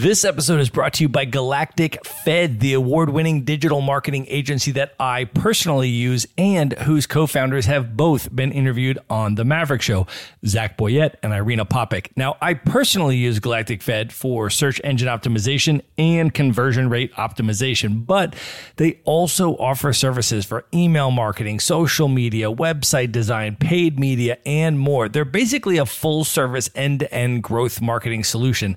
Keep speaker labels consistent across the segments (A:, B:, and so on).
A: This episode is brought to you by Galactic Fed, the award winning digital marketing agency that I personally use and whose co founders have both been interviewed on The Maverick Show, Zach Boyette and Irina Popik. Now, I personally use Galactic Fed for search engine optimization and conversion rate optimization, but they also offer services for email marketing, social media, website design, paid media, and more. They're basically a full service end to end growth marketing solution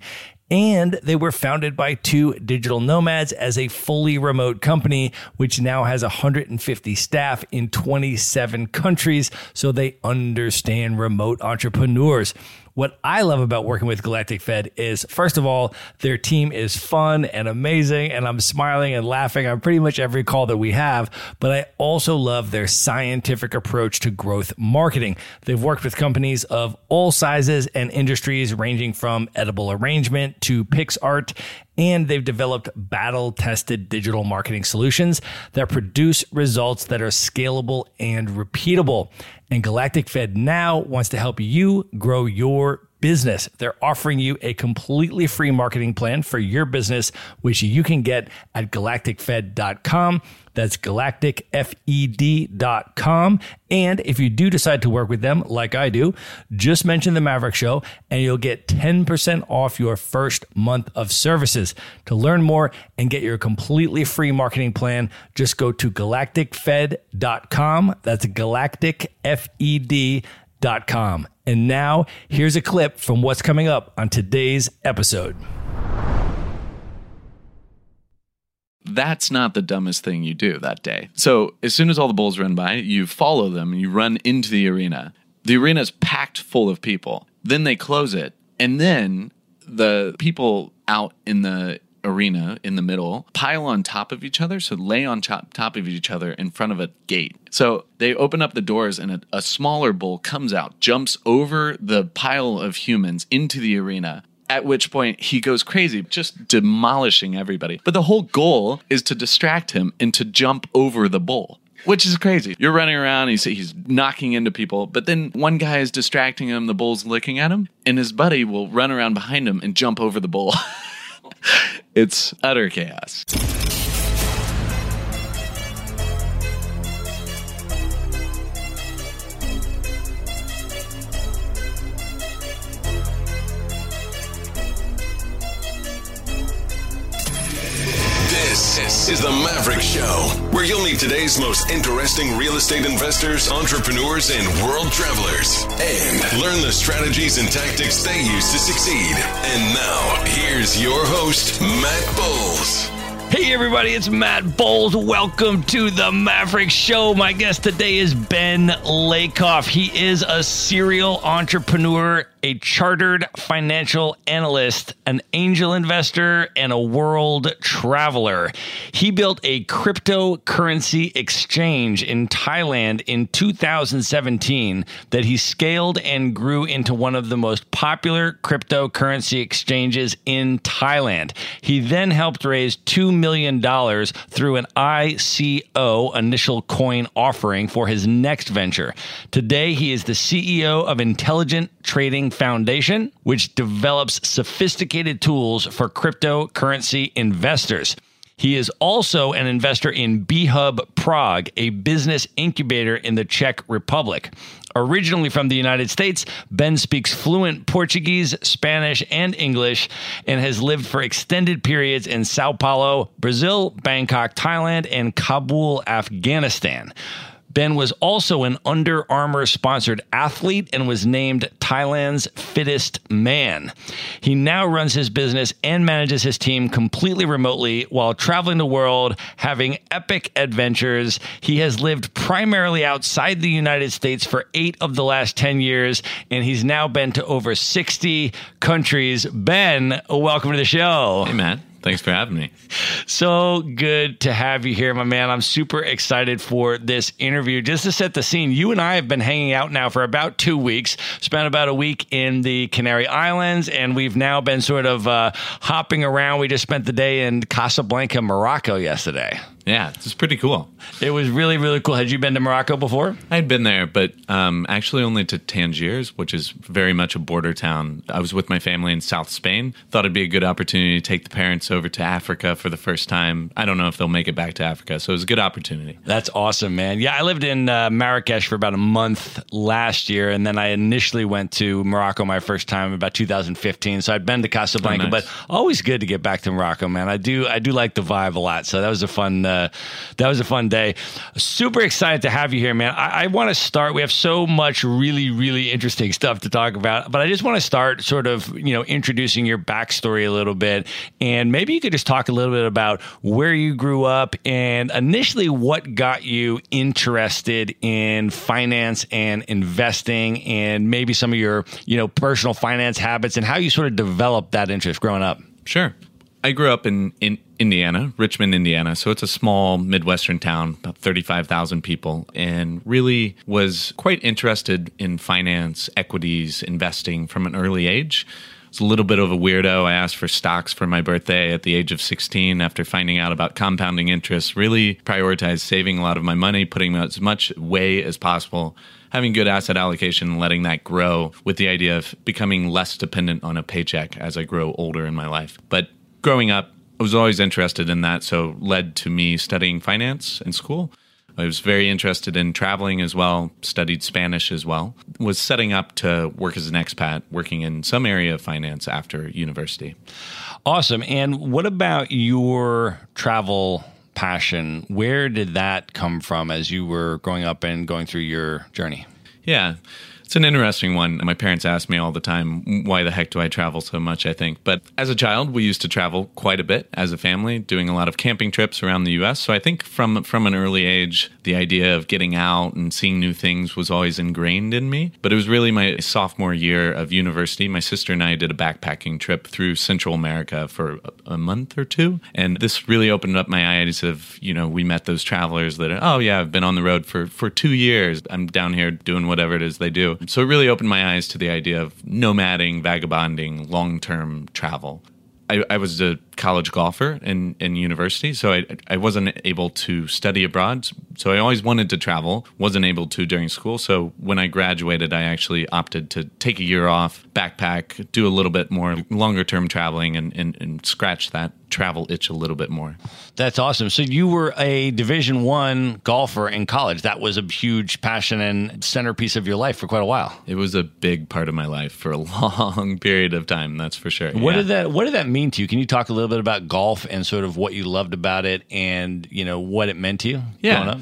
A: and they were founded by two digital nomads as a fully remote company, which now has 150 staff in 27 countries. So they understand remote entrepreneurs. What I love about working with Galactic Fed is, first of all, their team is fun and amazing, and I'm smiling and laughing on pretty much every call that we have. But I also love their scientific approach to growth marketing. They've worked with companies of all sizes and industries, ranging from edible arrangement to PicsArt and they've developed battle tested digital marketing solutions that produce results that are scalable and repeatable. And Galactic Fed now wants to help you grow your business. They're offering you a completely free marketing plan for your business, which you can get at galacticfed.com. That's galacticfed.com. And if you do decide to work with them, like I do, just mention the Maverick Show and you'll get 10% off your first month of services. To learn more and get your completely free marketing plan, just go to galacticfed.com. That's galacticfed.com com. And now, here's a clip from what's coming up on today's episode.
B: That's not the dumbest thing you do that day. So, as soon as all the bulls run by, you follow them and you run into the arena. The arena is packed full of people. Then they close it. And then the people out in the arena in the middle pile on top of each other. So lay on top, top of each other in front of a gate. So they open up the doors and a, a smaller bull comes out, jumps over the pile of humans into the arena. At which point he goes crazy, just demolishing everybody. But the whole goal is to distract him and to jump over the bull which is crazy. You're running around, he's, he's knocking into people, but then one guy is distracting him, the bull's looking at him, and his buddy will run around behind him and jump over the bull. it's utter chaos.
C: This is the Maverick Show, where you'll meet today's most interesting real estate investors, entrepreneurs, and world travelers, and learn the strategies and tactics they use to succeed. And now, here's your host, Matt Bowles.
A: Hey, everybody, it's Matt Bowles. Welcome to the Maverick Show. My guest today is Ben Lakoff. He is a serial entrepreneur a chartered financial analyst, an angel investor, and a world traveler. He built a cryptocurrency exchange in Thailand in 2017 that he scaled and grew into one of the most popular cryptocurrency exchanges in Thailand. He then helped raise $2 million dollars through an ICO, initial coin offering, for his next venture. Today, he is the CEO of Intelligent Trading Foundation, which develops sophisticated tools for cryptocurrency investors. He is also an investor in BHub Prague, a business incubator in the Czech Republic. Originally from the United States, Ben speaks fluent Portuguese, Spanish, and English and has lived for extended periods in Sao Paulo, Brazil, Bangkok, Thailand, and Kabul, Afghanistan. Ben was also an Under Armour sponsored athlete and was named Thailand's fittest man. He now runs his business and manages his team completely remotely while traveling the world, having epic adventures. He has lived primarily outside the United States for eight of the last 10 years, and he's now been to over 60 countries. Ben, welcome to the show.
B: Hey. Thanks for having me.
A: So good to have you here, my man. I'm super excited for this interview. Just to set the scene, you and I have been hanging out now for about two weeks, spent about a week in the Canary Islands, and we've now been sort of uh, hopping around. We just spent the day in Casablanca, Morocco yesterday.
B: Yeah, it's pretty cool.
A: It was really, really cool. Had you been to Morocco before?
B: I'd been there, but um, actually only to Tangiers, which is very much a border town. I was with my family in South Spain. Thought it'd be a good opportunity to take the parents over to Africa for the first time. I don't know if they'll make it back to Africa, so it was a good opportunity.
A: That's awesome, man. Yeah, I lived in uh, Marrakesh for about a month last year, and then I initially went to Morocco my first time about 2015. So I'd been to Casablanca,
B: Oh, nice.
A: but always good to get back to Morocco, man. I do, I do like the vibe a lot. So that was a fun, uh, Uh, that was a fun day. Super excited to have you here, man. I, I want to start. We have so much really, really interesting stuff to talk about, but I just want to start sort of, you know, introducing your backstory a little bit, and maybe you could just talk a little bit about where you grew up and initially what got you interested in finance and investing, and maybe some of your, you know, personal finance habits and how you sort of developed that interest growing up.
B: Sure. I grew up in, in Indiana, Richmond, Indiana. So it's a small Midwestern town, about 35,000 people, and really was quite interested in finance, equities, investing from an early age. I was a little bit of a weirdo. I asked for stocks for my birthday at the age of 16 after finding out about compounding interest. Really prioritized saving a lot of my money, putting as much away as possible having good asset allocation and letting that grow with the idea of becoming less dependent on a paycheck as I grow older in my life. But growing up, I was always interested in that, so led to me studying finance in school. I was very interested in traveling as well, studied Spanish as well. Was setting up to work as an expat, working in some area of finance after university.
A: Awesome. And what about your travel passion? Where did that come from as you were growing up and going through your journey?
B: Yeah. It's an interesting one. My parents ask me all the time, why the heck do I travel so much? I think. But as a child, we used to travel quite a bit as a family, doing a lot of camping trips around the US. So I think from from an early age, the idea of getting out and seeing new things was always ingrained in me. But it was really my sophomore year of university. My sister and I did a backpacking trip through Central America for a, a month or two. And this really opened up my eyes of, you know, we met those travelers that, oh yeah, I've been on the road for, for two years. I'm down here doing whatever it is they do. So it really opened my eyes to the idea of nomading, vagabonding, long term travel. I, I was a college golfer in, in university, so I, I wasn't able to study abroad. So I always wanted to travel, wasn't able to during school. So when I graduated, I actually opted to take a year off, backpack, do a little bit more longer term traveling, and, and, and scratch that travel itch a little bit more.
A: That's awesome. So you were a Division One golfer in college. That was a huge passion and centerpiece of your life for quite a while.
B: It was a big part of my life for a long period of time. That's for sure.
A: What
B: Yeah.
A: did that What did that mean to you? Can you talk a little bit about golf and sort of what you loved about it, and you know what it meant to you growing up?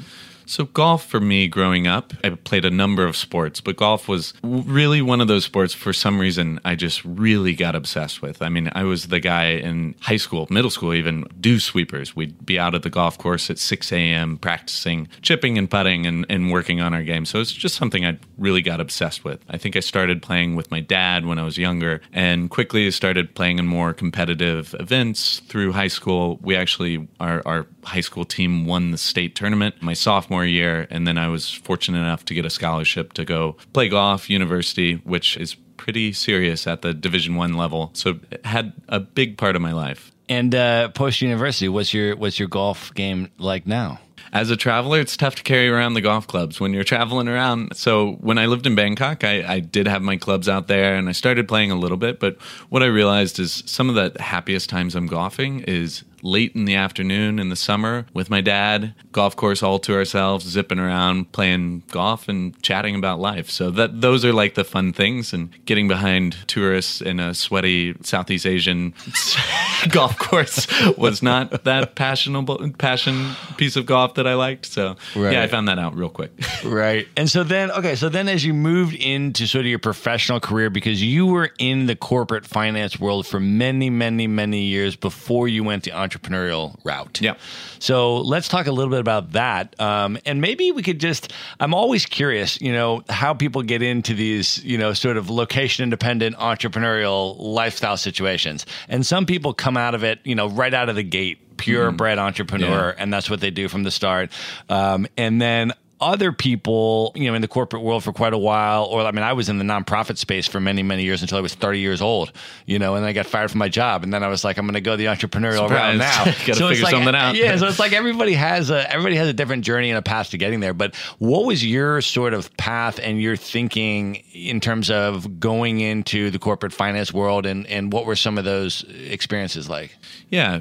B: So golf for me growing up, I played a number of sports, but golf was really one of those sports for some reason I just really got obsessed with. I mean, I was the guy in high school, middle school even, do sweepers. We'd be out at the golf course at 6 a.m. practicing chipping and putting and, and working on our game. So it's just something I really got obsessed with. I think I started playing with my dad when I was younger and quickly started playing in more competitive events through high school. We actually, our, our high school team won the state tournament my sophomore year, and then I was fortunate enough to get a scholarship to go play golf university, which is pretty serious at the Division One level. So it had a big part of my life.
A: And uh, post university, what's your what's your golf game like now?
B: As a traveler, it's tough to carry around the golf clubs when you're traveling around. So when I lived in Bangkok, I, I did have my clubs out there and I started playing a little bit. But what I realized is some of the happiest times I'm golfing is late in the afternoon in the summer with my dad, golf course all to ourselves, zipping around, playing golf and chatting about life. So that those are like the fun things and getting behind tourists in a sweaty Southeast Asian golf course was not that passionable passion piece of golf that I liked. So
A: Right.
B: yeah, I found that out real quick.
A: Right. And so then, okay, so then as you moved into sort of your professional career, because you were in the corporate finance world for many, many, many years before you went the entrepreneurial route.
B: Yeah.
A: So let's talk a little bit about that. Um, and maybe we could just, I'm always curious, you know, how people get into these, you know, sort of location independent entrepreneurial lifestyle situations. And some people come out of it, you know, right out of the gate, purebred entrepreneur,
B: Yeah.
A: and that's what they do from the start. Um, and then other people, you know, in the corporate world for quite a while, or I mean, I was in the nonprofit space for many, many years until I was 30 years old, you know, and I got fired from my job. And then I was like, I'm going to go the entrepreneurial
D: Surprise.
A: route now.
D: Gotta
A: it's
D: figure
A: like,
D: something out.
A: Yeah. So it's like everybody has a, everybody has a different journey and a path to getting there. But what was your sort of path and your thinking in terms of going into the corporate finance world and, and what were some of those experiences like?
B: Yeah.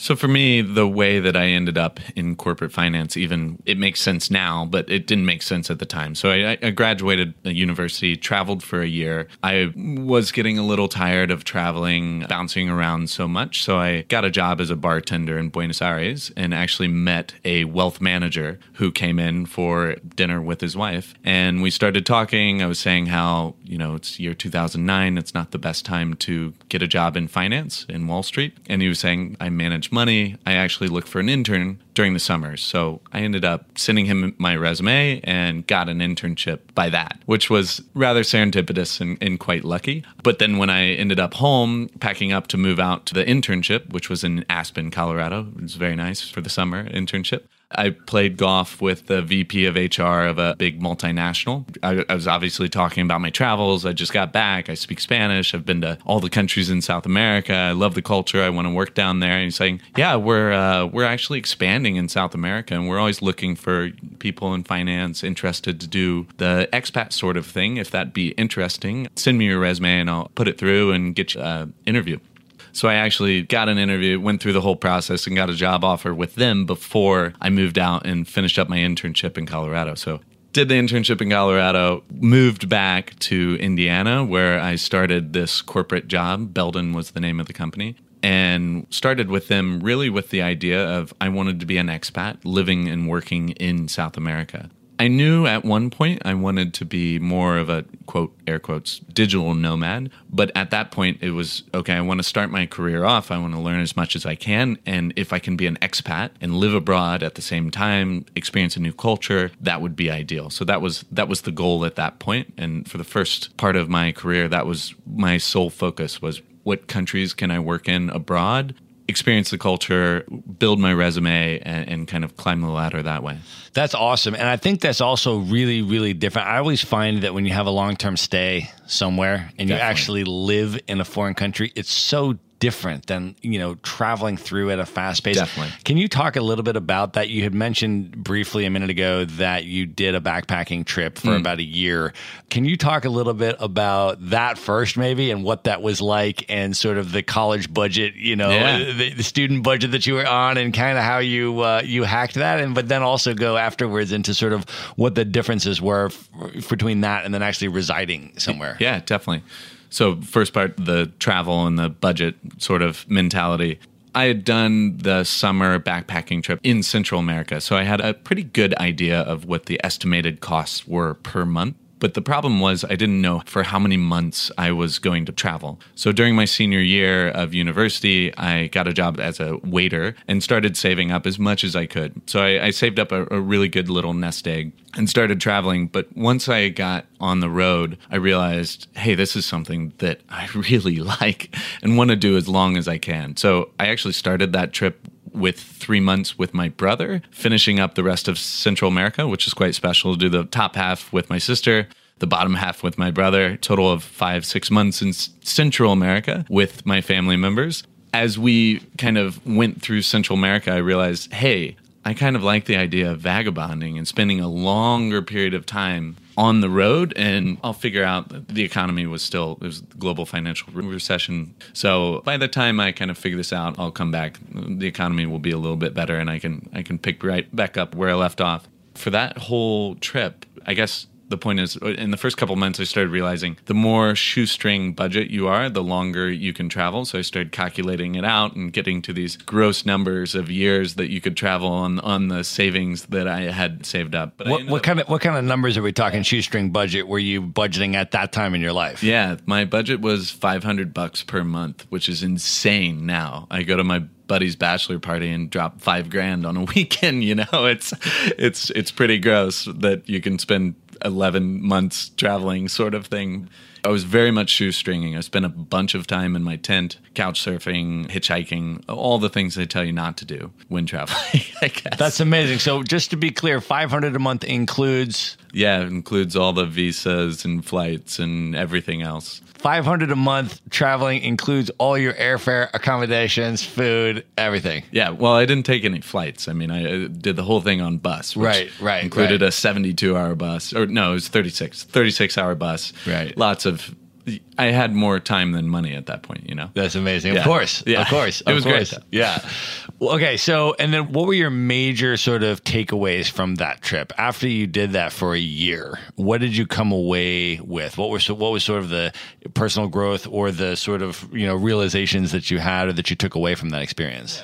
B: So for me, the way that I ended up in corporate finance, even it makes sense now, but it didn't make sense at the time. So I, I graduated a university, traveled for a year. I was getting a little tired of traveling, bouncing around so much. So I got a job as a bartender in Buenos Aires and actually met a wealth manager who came in for dinner with his wife. And we started talking. I was saying how, you know, it's year 2009. It's not the best time to get a job in finance in Wall Street. And he was saying, I manage money. I actually looked for an intern during the summers. So I ended up sending him my resume and got an internship by that, which was rather serendipitous and, and quite lucky. But then when I ended up home, packing up to move out to the internship, which was in Aspen, Colorado, it was very nice for the summer internship. I played golf with the VP of HR of a big multinational. I, I, was obviously talking about my travels. I just got back. I speak Spanish. I've been to all the countries in South America. I love the culture. I want to work down there. And he's saying, "Yeah, we're uh, we're actually expanding in South America, and we're always looking for people in finance interested to do the expat sort of thing. If that be interesting, send me your resume, and I'll put it through and get you an interview." So I actually got an interview, went through the whole process, and got a job offer with them before I moved out and finished up my internship in Colorado. So did the internship in Colorado, moved back to Indiana where I started this corporate job. Belden was the name of the company. And started with them really with the idea of I wanted to be an expat living and working in South America. I knew at one point I wanted to be more of a quote, air quotes, digital nomad. But at that point, it was okay, I want to start my career off. I want to learn as much as I can. And if I can be an expat and live abroad at the same time, experience a new culture, that would be ideal. So that was that was the goal at that point. And for the first part of my career, that was my sole focus was what countries can I work in abroad experience the culture, build my resume, and, and, kind of climb the ladder that way.
A: That's awesome. And I think that's also really, really different. I always find that when you have a long term stay somewhere and Definitely. you actually live in a foreign country, it's so different than you know traveling through at a fast pace.
B: Definitely.
A: Can you talk a little bit about that? You had mentioned briefly a minute ago that you did a backpacking trip for mm. about a year. Can you talk a little bit about that first, maybe, and what that was like, and sort of the college budget, you know, yeah. the, the, student budget that you were on, and kind of how you uh, you hacked that, and but then also go afterwards into sort of what the differences were f- between that and then actually residing somewhere.
B: Yeah, definitely. So, first part, the travel and the budget sort of mentality. I had done the summer backpacking trip in Central America, so I had a pretty good idea of what the estimated costs were per month. But the problem was, I didn't know for how many months I was going to travel. So during my senior year of university, I got a job as a waiter and started saving up as much as I could. So I, I saved up a, a really good little nest egg and started traveling. But once I got on the road, I realized, hey, this is something that I really like and want to do as long as I can. So I actually started that trip with three months with my brother, finishing up the rest of Central America, which is quite special. to Do the top half with my sister, the bottom half with my brother, total of five, six months in Central America with my family members. As we kind of went through Central America, I realized, hey, I kind of like the idea of vagabonding and spending a longer period of time on the road and I'll figure out the economy was still it was global financial recession. So by the time I kind of figure this out, I'll come back. The economy will be a little bit better and I can I can pick right back up where I left off. For that whole trip, I guess the point is uh, in the first couple months i started realizing the more shoestring budget you are the longer you can travel. So i started calculating it out and getting to these gross numbers of years that you could travel on on the savings that i had saved up.
A: But what, what kind of what kind of numbers are we talking shoestring budget? Were you budgeting at that time in your life?
B: Yeah my budget was 500 bucks per month which is insane now. I go to my buddy's bachelor party and drop five grand on a weekend you know? It's it's it's pretty gross that you can spend 11 months traveling sort of thing. I was very much shoestringing. I spent a bunch of time in my tent, couch surfing, hitchhiking, all the things they tell you not to do when traveling, I guess.
A: That's amazing. So just to be clear, 500 a month includes
B: yeah, it includes all the visas and flights and everything else.
A: 500 a month traveling includes all your airfare, accommodations, food, everything.
B: Yeah, well, I didn't take any flights. I mean, I uh, did the whole thing on bus. which
A: Right, right,
B: Included
A: right.
B: a 72 hour bus. Or no, it was 36. 36 hour bus.
A: Right.
B: Lots of. I had more time than money at that point, you know?
A: That's amazing.
B: Yeah.
A: Of course.
B: Yeah.
A: Of course.
B: It
A: of
B: was great,
A: course.
B: though.
A: Yeah. Well, okay. So, and then what were your major sort of takeaways from that trip after you did that for a year? What did you come away with? What were so, what was sort of the personal growth or the sort of, you know, realizations that you had or that you took away from that experience?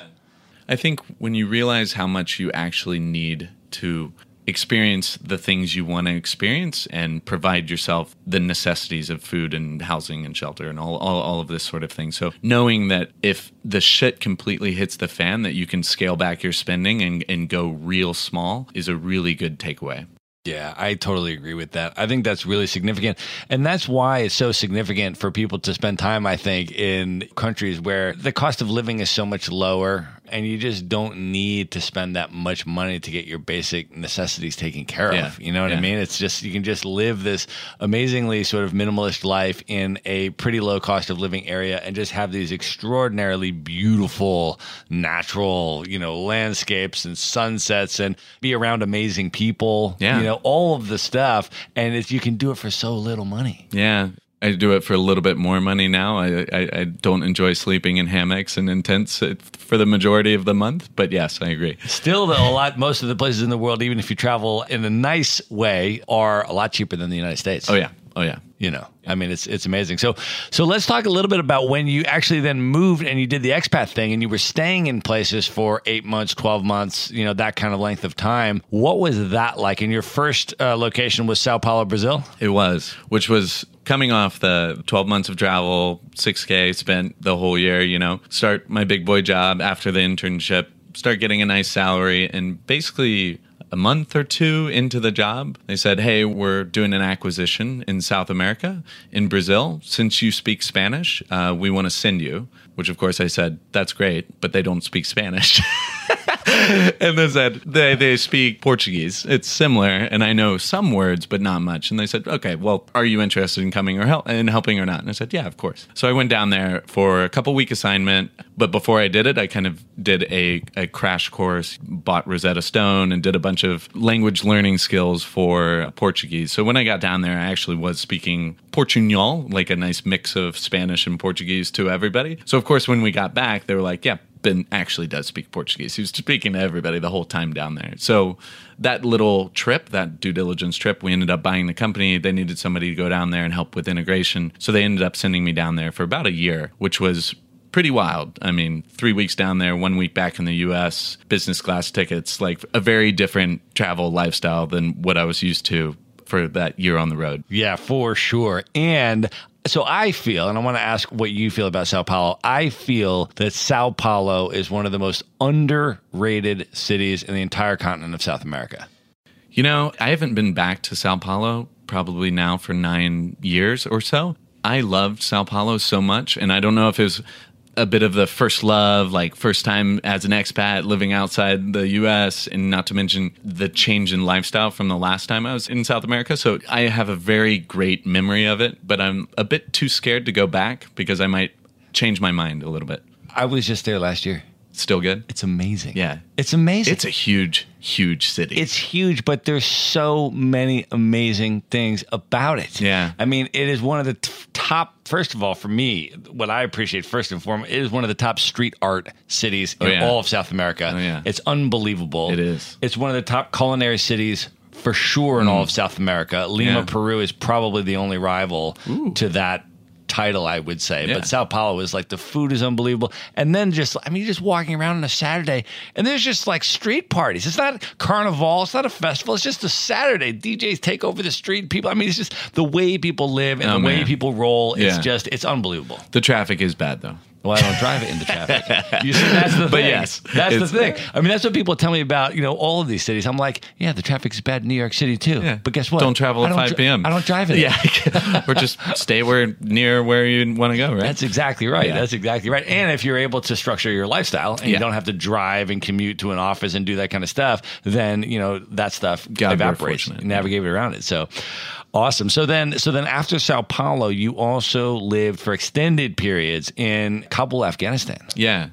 B: I think when you realize how much you actually need to experience the things you want to experience and provide yourself the necessities of food and housing and shelter and all, all, all of this sort of thing. So knowing that if the shit completely hits the fan, that you can scale back your spending and, and go real small is a really good takeaway.
A: Yeah, I totally agree with that. I think that's really significant. And that's why it's so significant for people to spend time, I think, in countries where the cost of living is so much lower and you just don't need to spend that much money to get your basic necessities taken care
B: Yeah.
A: of. You know what I mean? It's just, you can just live this amazingly sort of minimalist life in a pretty low cost of living area and just have these extraordinarily beautiful natural, you know, landscapes and sunsets and be around amazing people.
B: Yeah.
A: You know, all of the stuff. And it's, you can do it for so little money.
B: Yeah. I do it for a little bit more money now. I, I, I don't enjoy sleeping in hammocks and in tents uh, for the majority of the month, but yes, I agree.
A: Still, though, a lot, most of the places in the world, even if you travel in a nice way, are a lot cheaper than the United States.
B: Oh yeah, oh yeah.
A: you know i mean it's it's amazing so so let's talk a little bit about when you actually then moved and you did the expat thing and you were staying in places for eight months 12 months you know that kind of length of time what was that like and your first uh, location was sao paulo brazil
B: It was, which was coming off the 12 months of travel, 6K spent the whole year, you know, start my big boy job after the internship, start getting a nice salary, and basically a month or two into the job, they said, Hey, we're doing an acquisition in South America, in Brazil. Since you speak Spanish, uh, we want to send you. Which, of course, I said, That's great, but they don't speak Spanish. and they said they, they speak Portuguese. It's similar, and I know some words, but not much. And they said, okay, well, are you interested in coming or help in helping or not? And I said, yeah, of course. So I went down there for a couple week assignment. But before I did it, I kind of did a, a crash course, bought Rosetta Stone, and did a bunch of language learning skills for Portuguese. So when I got down there, I actually was speaking Portuñol, like a nice mix of Spanish and Portuguese to everybody. So of course, when we got back, they were like, yeah, Ben actually does speak Portuguese. He was speaking to everybody the whole time down there. So that little trip, that due diligence trip, we ended up buying the company. They needed somebody to go down there and help with integration. So they ended up sending me down there for about a year, which was pretty wild. I mean, three weeks down there, one week back in the US, business class tickets, like a very different travel lifestyle than what I was used to for that year on the road.
A: Yeah, for sure. And so I feel, and I want to ask what you feel about Sao Paulo. I feel that Sao Paulo is one of the most underrated cities in the entire continent of South America.
B: You know, I haven't been back to Sao Paulo probably now for nine years or so. I loved Sao Paulo so much, and I don't know if it was a bit of the first love, like first time as an expat living outside the US, and not to mention the change in lifestyle from the last time I was in South America. So I have a very great memory of it, but I'm a bit too scared to go back because I might change my mind a little bit.
A: I was just there last year.
B: Still good?
A: It's amazing.
B: Yeah.
A: It's amazing.
B: It's a huge, huge city.
A: it's huge, but there's so many amazing things about it.
B: Yeah.
A: I mean, it is one of the t- top, first of all, for me, what I appreciate first and foremost, it is one of the top street art cities in
B: Oh, yeah.
A: all of South America.
B: Oh, yeah.
A: It's unbelievable.
B: It is.
A: It's one of the top culinary cities for sure in all of South America. Lima,
B: Mm. Yeah.
A: Peru is probably the only rival to that title, I would say.
B: Yeah.
A: But Sao Paulo is like the food is unbelievable. And then just, I mean, just walking around on a Saturday and there's just like street parties. It's not carnival, it's not a festival, it's just a Saturday. DJs take over the street. People, I mean, it's just the way people live and
B: Oh,
A: the way people roll. It's
B: Yeah.
A: just, it's unbelievable.
B: the traffic is bad though.
A: Well, I don't drive it into traffic. You see, that's the thing.
B: But yes,
A: that's the thing. I mean, that's what people tell me about. You know, all of these cities. I'm like, yeah, the traffic's bad in New York City too.
B: Yeah.
A: But guess what?
B: Don't travel at
A: don't
B: 5
A: dri-
B: p.m.
A: I don't drive it.
B: Yeah, or just stay where near where you want to go. Right.
A: That's exactly right.
B: Yeah.
A: That's exactly right. And if you're able to structure your lifestyle and you don't have to drive and commute to an office and do that kind of stuff, then you know that stuff
B: God,
A: evaporates. navigate around it. So awesome. So then, so then after Sao Paulo, you also lived for extended periods in Kabul, Afghanistan.
B: Yeah.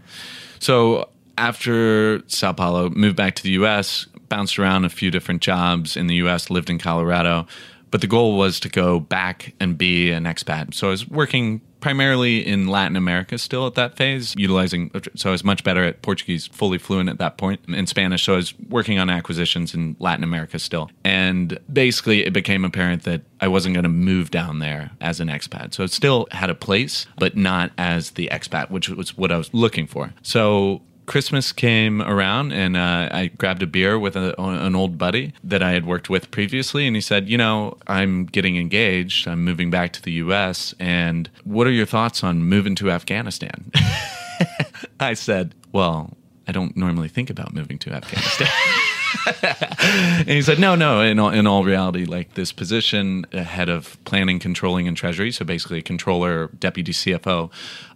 B: So after Sao Paulo, moved back to the U.S., bounced around a few different jobs in the U.S., lived in Colorado, but the goal was to go back and be an expat. So I was working primarily in Latin America still at that phase, utilizing. So I was much better at Portuguese, fully fluent at that point, in Spanish. So I was working on acquisitions in Latin America still, and basically it became apparent that I wasn't going to move down there as an expat. So it still had a place, but not as the expat, which was what I was looking for. So Christmas came around and uh, I grabbed a beer with a, an old buddy that I had worked with previously. And he said, You know, I'm getting engaged. I'm moving back to the US. And what are your thoughts on moving to Afghanistan? I said, Well, I don't normally think about moving to Afghanistan. and he said, no, no. In all, in all reality, like this position, uh, head of planning, controlling, and treasury, so basically a controller, deputy CFO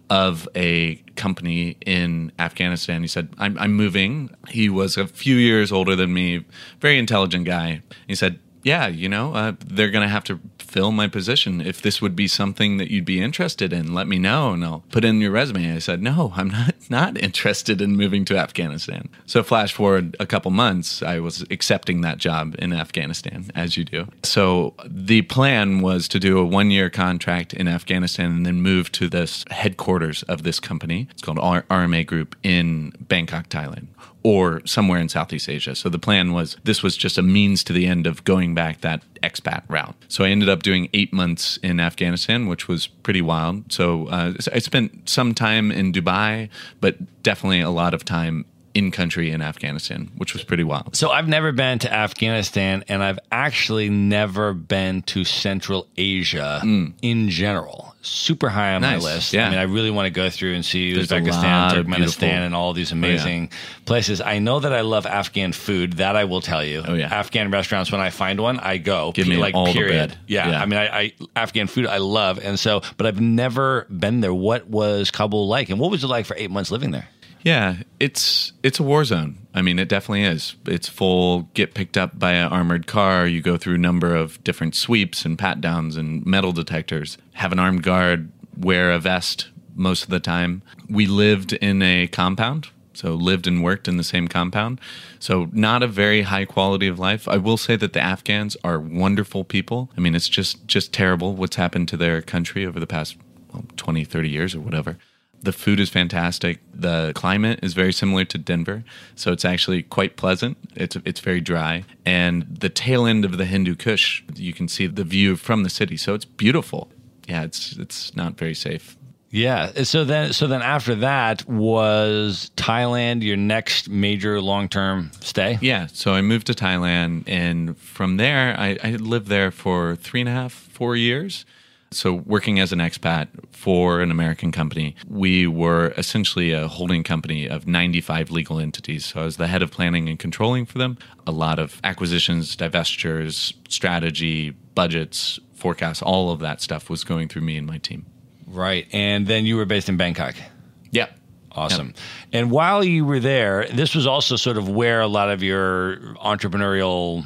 B: of a company in Afghanistan. He said, I'm, I'm moving. He was a few years older than me, very intelligent guy. He said, yeah, you know, uh, they're going to have to fill my position. If this would be something that you'd be interested in, let me know and I'll put in your resume. I said, no, I'm not, not interested in moving to Afghanistan. So flash forward a couple months, I was accepting that job in Afghanistan, as you do. So the plan was to do a one year contract in Afghanistan and then move to this headquarters of this company. It's called RMA Group in Bangkok, Thailand or somewhere in Southeast Asia. So the plan was this was just a means to the end of going back that expat route. So I ended up doing eight months in Afghanistan, which was pretty wild. So uh, I spent some time in Dubai, but definitely a lot of time in country in Afghanistan, which was pretty wild.
A: So I've never been to Afghanistan, and I've actually never been to Central Asia in general. Super high on
B: Mm. Nice,
A: my list.
B: yeah.
A: I mean, I really want to go through and see
B: There's
A: Uzbekistan, Turkmenistan,
B: Oh,
A: and all these amazing places. I know that I love Afghan food. That I will tell you.
B: Oh, yeah.
A: Afghan restaurants. When I find one, I go.
B: Give me
A: like
B: all the
A: period.
B: bread.
A: Yeah.
B: Yeah.
A: I mean, I, I Afghan food I love, and so, but I've never been there. What was Kabul like, and what was it like for eight months living there?
B: Yeah, it's it's a war zone. I mean, it definitely is. It's full. Get picked up by an armored car. You go through a number of different sweeps and pat downs and metal detectors. Have an armed guard. Wear a vest most of the time. We lived in a compound, so lived and worked in the same compound. So not a very high quality of life. I will say that the Afghans are wonderful people. I mean, it's just just terrible what's happened to their country over the past well, 20, 30 years or whatever. The food is fantastic. The climate is very similar to Denver, so it's actually quite pleasant. It's it's very dry, and the tail end of the Hindu Kush, you can see the view from the city, so it's beautiful. Yeah, it's it's not very safe.
A: Yeah. So then, so then after that was Thailand your next major long term stay?
B: Yeah, so I moved to Thailand, and from there, I, I lived there for three and a half, four years. So, working as an expat for an American company, we were essentially a holding company of 95 legal entities. So, I was the head of planning and controlling for them. A lot of acquisitions, divestitures, strategy, budgets, forecasts, all of that stuff was going through me and my team.
A: Right. And then you were based in Bangkok.
B: Yeah.
A: Awesome. And while you were there, this was also sort of where a lot of your entrepreneurial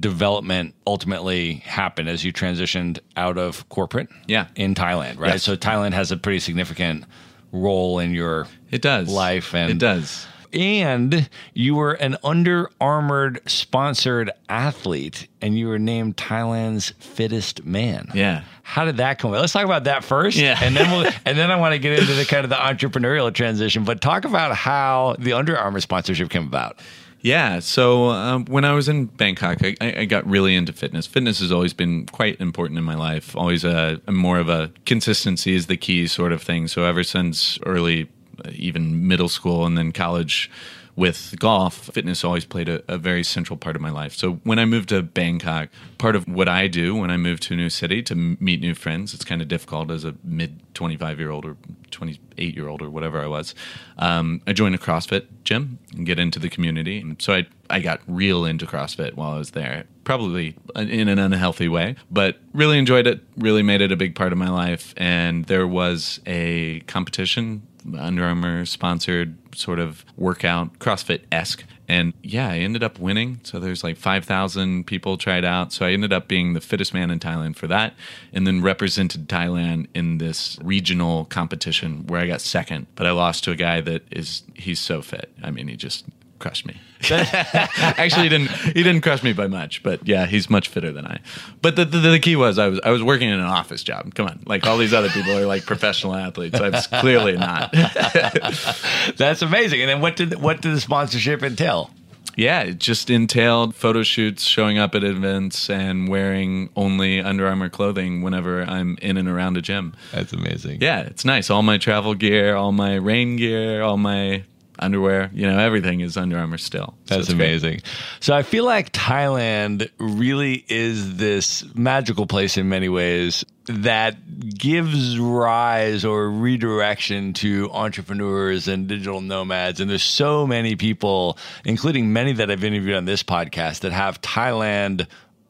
A: development ultimately happened as you transitioned out of corporate
B: Yeah.
A: in Thailand, right?
B: Yes.
A: So Thailand has a pretty significant role in your
B: It does.
A: life and
B: it does.
A: and you were an Under Armour sponsored athlete and you were named Thailand's fittest man.
B: Yeah.
A: How did that come about? Let's talk about that first.
B: Yeah.
A: And then we'll and then I want to get into the kind of the entrepreneurial transition. But talk about how the Under Armour sponsorship came about.
B: Yeah. So um, when I was in Bangkok, I, I got really into fitness. Fitness has always been quite important in my life. Always a, a more of a consistency is the key sort of thing. So ever since early even middle school and then college with golf, fitness always played a, a, very central part of my life. So when I moved to Bangkok, part of what I do when I move to a new city to meet new friends, it's kind of difficult as a mid 25 year old or 28 year old or whatever I was. Um, I joined a CrossFit gym and get into the community. And so I, I got real into CrossFit while I was there, probably in an unhealthy way, but really enjoyed it, really made it a big part of my life. And there was a competition under Armour sponsored sort of workout, CrossFit esque. And yeah, I ended up winning. So there's like 5,000 people tried out. So I ended up being the fittest man in Thailand for that. And then represented Thailand in this regional competition where I got second. But I lost to a guy that is, he's so fit. I mean, he just crushed me. Actually, he didn't. He didn't crush me by much, but yeah, he's much fitter than I. But the, the, the key was I was I was working in an office job. Come on, like all these other people are like professional athletes. I was clearly not.
A: That's amazing. And then what did what did the sponsorship entail?
B: Yeah, it just entailed photo shoots, showing up at events, and wearing only Under Armour clothing whenever I'm in and around a gym.
A: That's amazing.
B: Yeah, it's nice. All my travel gear, all my rain gear, all my underwear, you know, everything is Under Armour still.
A: So That's amazing. Great. So I feel like Thailand really is this magical place in many ways that gives rise or redirection to entrepreneurs and digital nomads. And there's so many people, including many that I've interviewed on this podcast, that have Thailand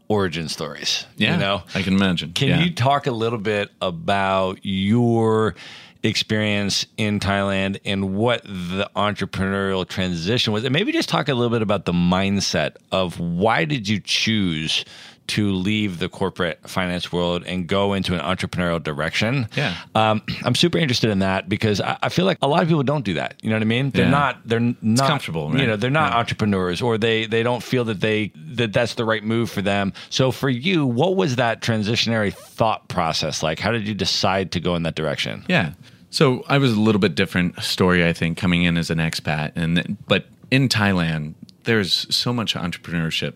A: origin stories.
B: Yeah,
A: you know,
B: I can imagine.
A: Can
B: yeah.
A: you talk a little bit about your experience in Thailand and what the entrepreneurial transition was. And maybe just talk a little bit about the mindset of why did you choose to leave the corporate finance world and go into an entrepreneurial direction.
B: Yeah. Um,
A: I'm super interested in that because I, I, feel like a lot of people don't do that. You know what I mean? They're yeah. not, they're not
B: it's comfortable, right?
A: You know, they're not yeah. entrepreneurs or they, they don't feel that they, that that's the right move for them. So for you, what was that transitionary thought process like? How did you decide to go in that direction?
B: Yeah. So I was a little bit different story, I think, coming in as an expat, and but in Thailand, there's so much entrepreneurship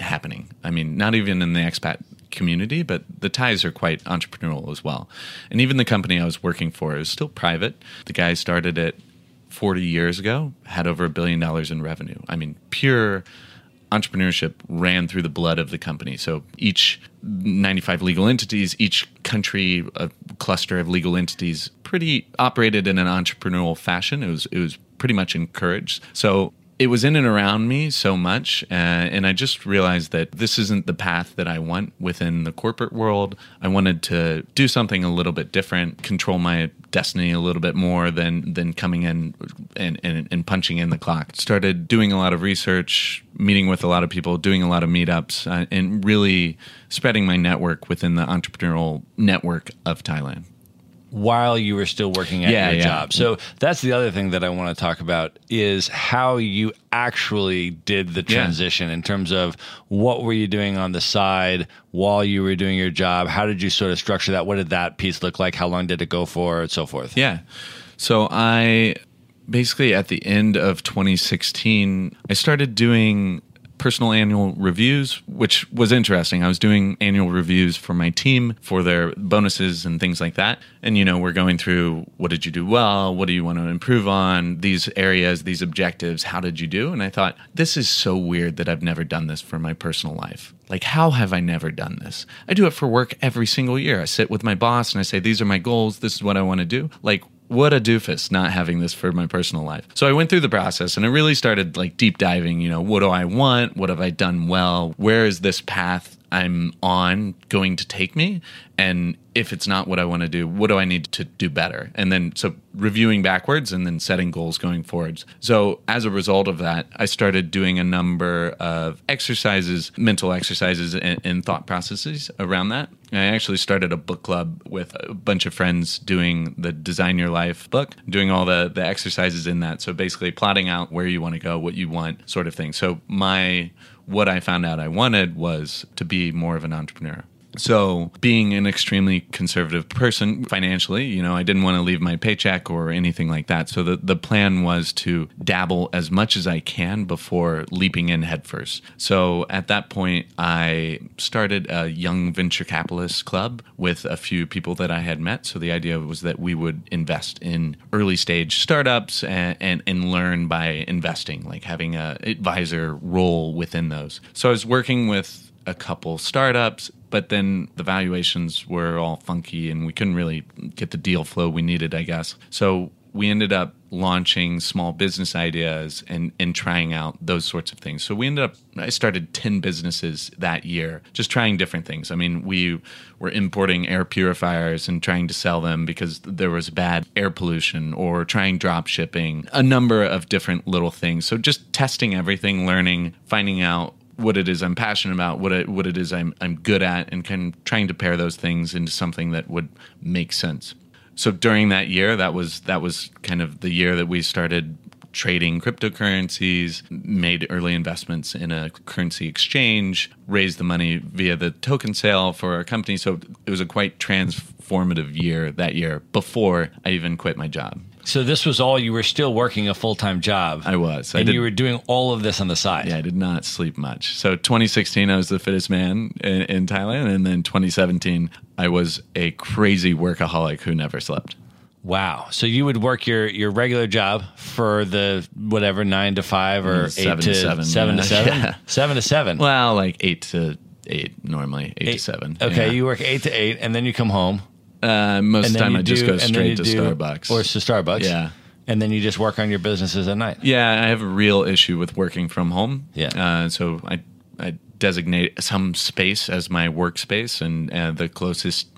B: happening. I mean, not even in the expat community, but the Thais are quite entrepreneurial as well. And even the company I was working for is still private. The guy started it 40 years ago, had over a billion dollars in revenue. I mean, pure entrepreneurship ran through the blood of the company. So each 95 legal entities, each country, a cluster of legal entities, pretty operated in an entrepreneurial fashion. It was it was pretty much encouraged. So it was in and around me so much, uh, and I just realized that this isn't the path that I want within the corporate world. I wanted to do something a little bit different, control my destiny a little bit more than than coming in and, and, and punching in the clock. Started doing a lot of research, meeting with a lot of people, doing a lot of meetups, uh, and really spreading my network within the entrepreneurial network of Thailand
A: while you were still working at yeah, your yeah. job. So that's the other thing that I want to talk about is how you actually did the transition yeah. in terms of what were you doing on the side while you were doing your job? How did you sort of structure that? What did that piece look like? How long did it go for and so forth?
B: Yeah. So I basically at the end of 2016 I started doing personal annual reviews, which was interesting. I was doing annual reviews for my team for their bonuses and things like that. And, you know, we're going through what did you do well? What do you want to improve on? These areas, these objectives, how did you do? And I thought, this is so weird that I've never done this for my personal life. Like, how have I never done this? I do it for work every single year. I sit with my boss and I say, These are my goals. This is what I want to do. Like, what a doofus not having this for my personal life. So I went through the process and I really started like deep diving, you know, what do I want? What have I done well? Where is this path I'm on going to take me? And if it's not what I want to do, what do I need to do better? And then so reviewing backwards and then setting goals going forwards. So as a result of that, I started doing a number of exercises, mental exercises and, and thought processes around that. I actually started a book club with a bunch of friends doing the Design Your Life book, doing all the the exercises in that. So basically plotting out where you want to go, what you want, sort of thing. So my what I found out I wanted was to be more of an entrepreneur. So, being an extremely conservative person financially, you know, I didn't want to leave my paycheck or anything like that. So, the, the plan was to dabble as much as I can before leaping in headfirst. So, at that point, I started a young venture capitalist club with a few people that I had met. So, the idea was that we would invest in early stage startups and, and, and learn by investing, like having a advisor role within those. So, I was working with a couple startups, but then the valuations were all funky and we couldn't really get the deal flow we needed, I guess. So we ended up launching small business ideas and, and trying out those sorts of things. So we ended up, I started 10 businesses that year, just trying different things. I mean, we were importing air purifiers and trying to sell them because there was bad air pollution or trying drop shipping, a number of different little things. So just testing everything, learning, finding out what it is I'm passionate about, what it, what it is I'm I'm good at, and kind of trying to pair those things into something that would make sense. So during that year, that was that was kind of the year that we started trading cryptocurrencies, made early investments in a currency exchange, raised the money via the token sale for our company. So it was a quite transformative year that year before I even quit my job.
A: So this was all you were still working a full time job.
B: I was. I
A: and
B: did-
A: you were doing all of this on the side.
B: Yeah, I did not sleep much. So 2016, I was the fittest man in, in Thailand, and then 2017, I was a crazy workaholic who never slept.
A: Wow. So you would work your your regular job for the whatever nine to five or
B: Mm,
A: eight to
B: to seven,
A: seven
B: yeah.
A: to seven,
B: Yeah.
A: seven to seven.
B: Well, like eight to eight normally, eight, to seven.
A: Okay,
B: Yeah.
A: you work eight to eight, and then you come home.
B: Uh, most of the time I just go straight to
A: do-
B: Starbucks.
A: or to Starbucks.
B: Yeah.
A: And then you just work on your businesses at night.
B: Yeah, I have a real issue with working from home.
A: Yeah.
B: Uh, so I, I designate some space as my workspace, and uh, the closest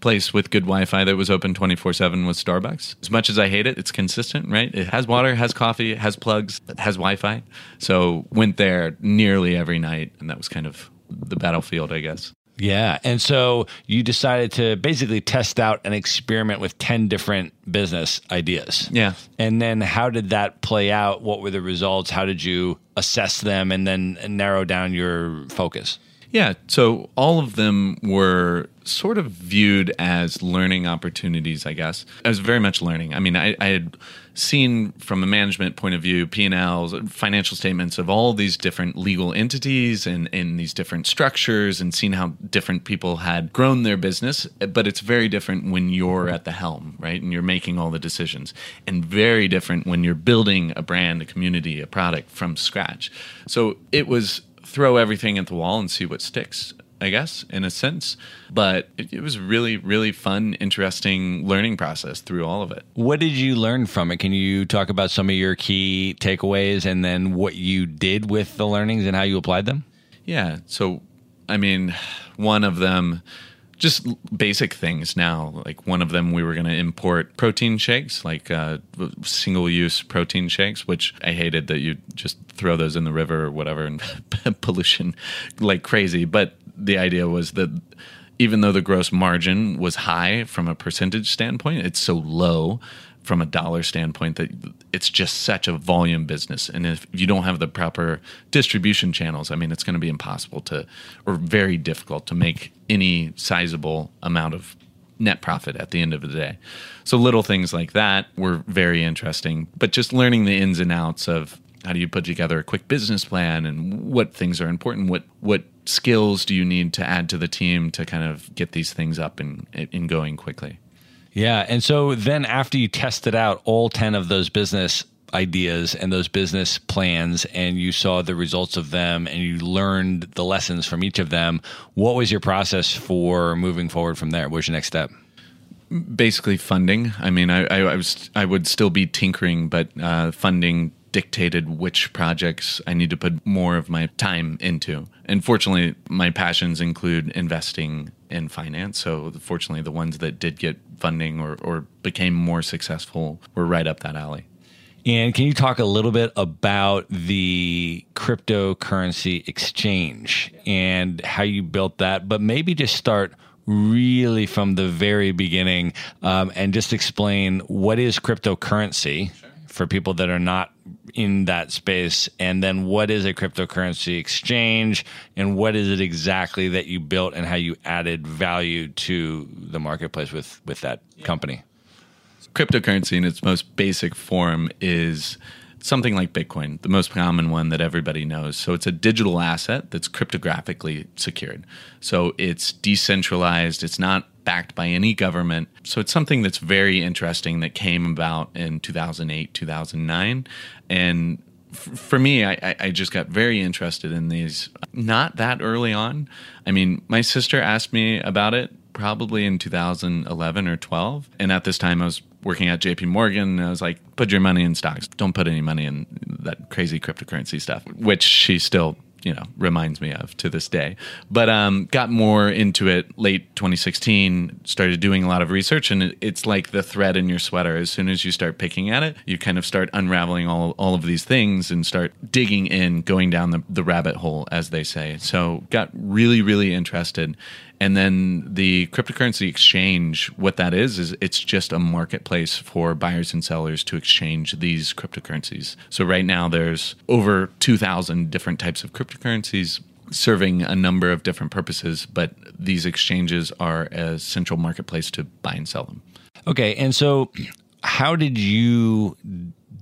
B: place with good Wi-Fi that was open 24/7 was Starbucks. As much as I hate it, it's consistent, right? It has water, has coffee, it has plugs, it has Wi-Fi. So went there nearly every night, and that was kind of the battlefield, I guess.
A: Yeah. And so you decided to basically test out an experiment with 10 different business ideas.
B: Yeah.
A: And then how did that play out? What were the results? How did you assess them and then narrow down your focus?
B: Yeah, so all of them were sort of viewed as learning opportunities, I guess. I was very much learning. I mean, I, I had seen from a management point of view P&Ls, financial statements of all these different legal entities and, in these different structures and seen how different people had grown their business. But it's very different when you're at the helm, right? And you're making all the decisions. And very different when you're building a brand, a community, a product from scratch. So it was throw everything at the wall and see what sticks. I guess, in a sense, but it, it was really, really fun, interesting learning process through all of it.
A: What did you learn from it? Can you talk about some of your key takeaways and then what you did with the learnings and how you applied them?
B: Yeah. So, I mean, one of them, just basic things now. Like one of them, we were going to import protein shakes, like uh, single use protein shakes, which I hated that you just throw those in the river or whatever and pollution like crazy. But the idea was that even though the gross margin was high from a percentage standpoint, it's so low from a dollar standpoint that it's just such a volume business. And if you don't have the proper distribution channels, I mean, it's going to be impossible to, or very difficult to make any sizable amount of net profit at the end of the day. So little things like that were very interesting, but just learning the ins and outs of how do you put together a quick business plan and what things are important, what what skills do you need to add to the team to kind of get these things up and, and going quickly.
A: Yeah. And so then after you tested out all 10 of those business ideas and those business plans and you saw the results of them and you learned the lessons from each of them, what was your process for moving forward from there? What was your next step?
B: Basically, funding. I mean, I, I, I was I would still be tinkering, but uh, funding dictated which projects I need to put more of my time into. And fortunately, my passions include investing in finance. So fortunately, the ones that did get funding or, or became more successful were right up that alley.
A: And can you talk a little bit about the cryptocurrency exchange and how you built that? But maybe just start really from the very beginning um, and just explain what is cryptocurrency for people that are not in that space? And then what is a cryptocurrency exchange and what is it exactly that you built and how you added value to the marketplace with, with that company?
B: Cryptocurrency in its most basic form is something like Bitcoin, the most common one that everybody knows. So it's a digital asset that's cryptographically secured. So it's decentralized, it's not backed by any government. So it's something that's very interesting that came about in 2008, 2009. And for me, I, I, just got very interested in these not that early on. I mean, my sister asked me about it probably in 2011 or 12. And at this time, I was working at JP Morgan. And I was like, put your money in stocks. Don't put any money in that crazy cryptocurrency stuff, which she still you know reminds me of to this day. But um, got more into it late 2016 started doing a lot of research and it, it's like the thread in your sweater. As soon as you start picking at it you kind of start unraveling all, all of these things and start digging in going down the, the rabbit hole as they say. So got really really interested and then the cryptocurrency exchange, what that is, is it's just a marketplace for buyers and sellers to exchange these cryptocurrencies. So right now there's over 2,000 different types of cryptocurrencies serving a number of different purposes, but these exchanges are a central marketplace to buy and sell them.
A: Okay. And so how did you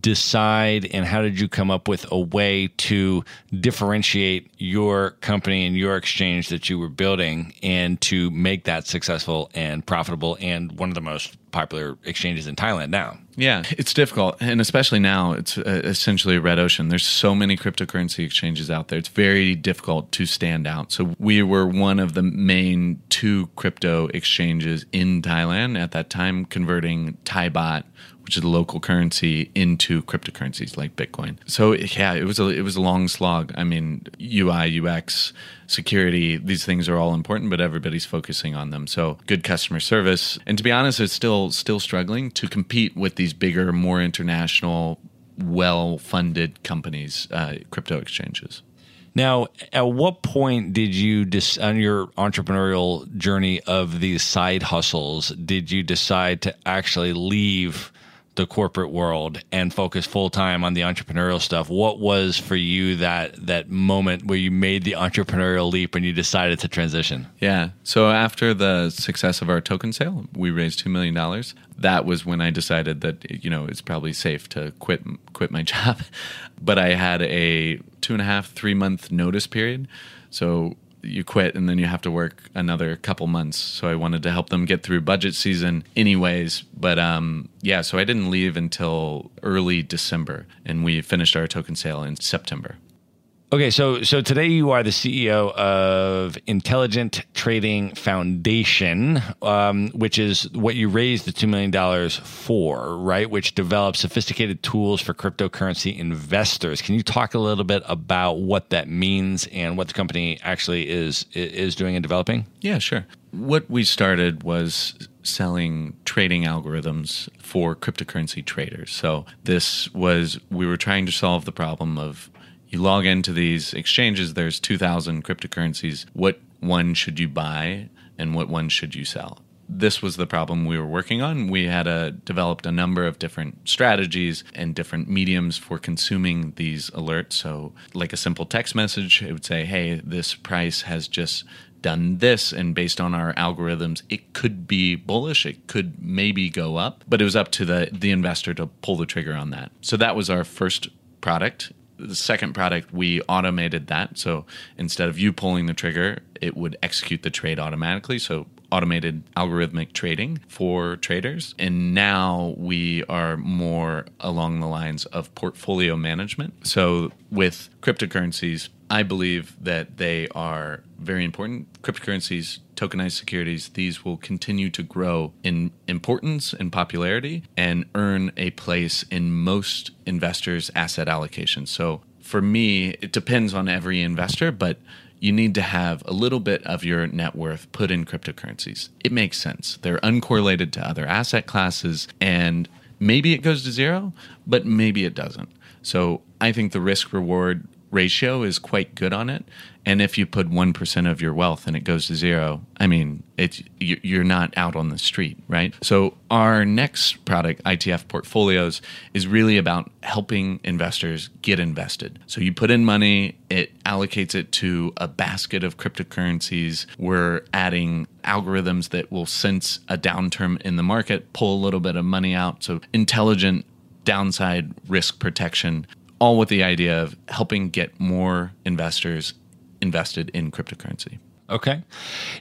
A: decide and how did you come up with a way to differentiate your company and your exchange that you were building and to make that successful and profitable and one of the most popular exchanges in Thailand now?
B: Yeah, it's difficult. And especially now, it's uh, essentially a red ocean. There's so many cryptocurrency exchanges out there. It's very difficult to stand out. So we were one of the main two crypto exchanges in Thailand at that time, converting Thai baht which is the local currency, into cryptocurrencies like Bitcoin. So yeah, it was a it was a long slog. I mean, UI, UX, security, these things are all important, but everybody's focusing on them. So good customer service, and to be honest, it's still still struggling to compete with these bigger, more international, well-funded companies, uh, crypto exchanges.
A: Now, at what point did you, dis- on your entrepreneurial journey of these side hustles, did you decide to actually leave the corporate world and focus full time on the entrepreneurial stuff. What was for you that that moment where you made the entrepreneurial leap and you decided to transition?
B: Yeah. So after the success of our token sale, we raised two million dollars. That was when I decided that you know it's probably safe to quit quit my job. but I had a two and a half three month notice period. So you quit and then you have to work another couple months. So I wanted to help them get through budget season anyways. But um, yeah, so I didn't leave until early December and we finished our token sale in September.
A: Okay, so so today you are the CEO of Intelligent Trading Foundation, um, which is what you raised the two million dollars for, right? Which develops sophisticated tools for cryptocurrency investors. Can you talk a little bit about what that means and what the company actually is is doing and developing?
B: Yeah, sure. What we started was selling trading algorithms for cryptocurrency traders. So this was we were trying to solve the problem of you log into these exchanges, there's 2,000 cryptocurrencies. What one should you buy and what one should you sell? This was the problem we were working on. We had a, developed a number of different strategies and different mediums for consuming these alerts. So, like a simple text message, it would say, Hey, this price has just done this and based on our algorithms it could be bullish it could maybe go up but it was up to the the investor to pull the trigger on that so that was our first product the second product, we automated that. So instead of you pulling the trigger, it would execute the trade automatically. So automated algorithmic trading for traders. And now we are more along the lines of portfolio management. So with cryptocurrencies, I believe that they are very important. Cryptocurrencies, tokenized securities, these will continue to grow in importance and popularity and earn a place in most investors' asset allocations. So for me, it depends on every investor, but you need to have a little bit of your net worth put in cryptocurrencies. It makes sense. They're uncorrelated to other asset classes, and maybe it goes to zero, but maybe it doesn't. So I think the risk reward ratio is quite good on it. And if you put 1% of your wealth and it goes to zero, I mean, it's, you're not out on the street, right? So, our next product, ITF Portfolios, is really about helping investors get invested. So, you put in money, it allocates it to a basket of cryptocurrencies. We're adding algorithms that will sense a downturn in the market, pull a little bit of money out. So, intelligent downside risk protection all with the idea of helping get more investors invested in cryptocurrency.
A: Okay.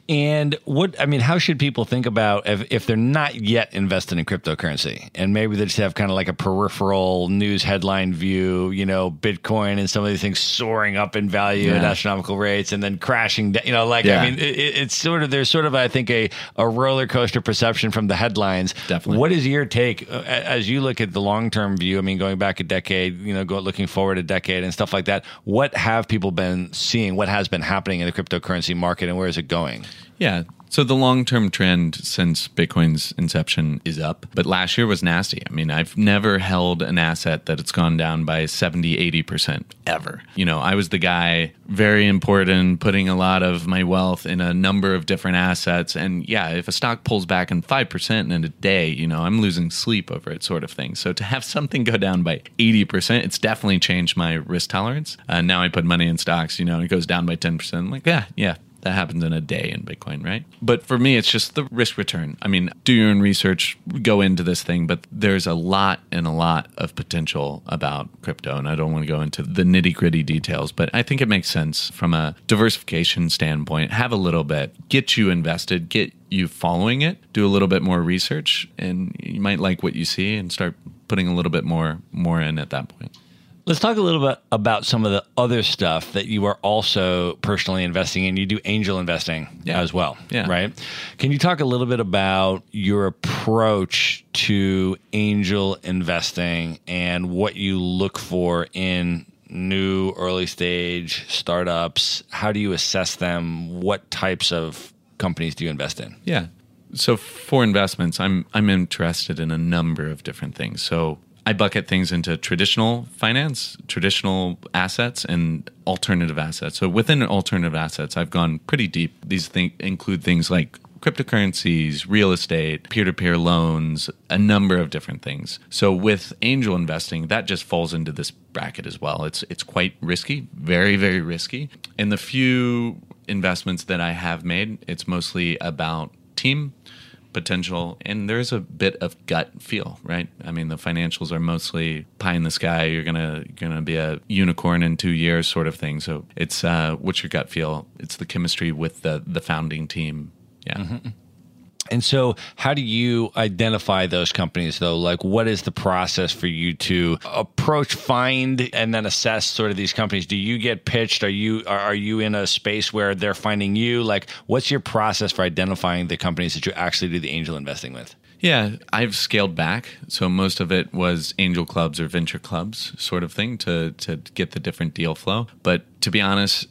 A: And what, I mean, how should people think about if, if they're not yet invested in cryptocurrency and maybe they just have kind of like a peripheral news headline view, you know, Bitcoin and some of these things soaring up in value
B: Yeah.
A: at astronomical rates and then crashing, down, you know, like,
B: Yeah.
A: I mean, it, it's sort of, there's sort of, I think, a, a roller coaster perception from the headlines.
B: Definitely.
A: What is your take uh, as you look at the long term view? I mean, going back a decade, you know, go looking forward a decade and stuff like that. What have people been seeing? What has been happening in the cryptocurrency market and where is it going?
B: Yeah. So the long term trend since Bitcoin's inception is up, but last year was nasty. I mean, I've never held an asset that it's gone down by 70, 80% ever. You know, I was the guy, very important, putting a lot of my wealth in a number of different assets. And yeah, if a stock pulls back in 5% in a day, you know, I'm losing sleep over it, sort of thing. So to have something go down by 80%, it's definitely changed my risk tolerance. Uh, now I put money in stocks, you know, and it goes down by 10%. I'm like, yeah, yeah, that happens in a day in Bitcoin, right? But for me, it's just the risk return. I mean, do your own research, go into this thing, but there's a lot and a lot of potential about crypto. And I don't want to go into the nitty gritty details, but I think it makes sense from a diversification standpoint. Have a little bit, get you invested, get you following it, do a little bit more research, and you might like what you see and start putting a little bit more more in at that point.
A: Let's talk a little bit about some of the other stuff that you are also personally investing in. You do angel investing
B: Yeah.
A: as well,
B: Yeah.
A: right? Can you talk a little bit about your approach to angel investing and what you look for in new early stage startups? How do you assess them? What types of companies do you invest in?
B: Yeah. So for investments, I'm I'm interested in a number of different things. So I bucket things into traditional finance, traditional assets, and alternative assets. So within alternative assets, I've gone pretty deep. These include things like cryptocurrencies, real estate, peer to peer loans, a number of different things. So with angel investing, that just falls into this bracket as well. It's it's quite risky, very very risky. And the few investments that I have made, it's mostly about team potential and there's a bit of gut feel right? I mean the financials are mostly pie in the sky. You're gonna gonna be a unicorn in two years sort of thing. So it's uh what's your gut feel? It's the chemistry with the the founding team. Yeah
A: And so, how do you identify those companies, though? Like, what is the process for you to approach, find, and then assess sort of these companies? Do you get pitched? Are you are you in a space where they're finding you? Like, what's your process for identifying the companies that you actually do the angel investing with?
B: Yeah, I've scaled back. So most of it was angel clubs or venture clubs sort of thing to to get the different deal flow. But to be honest,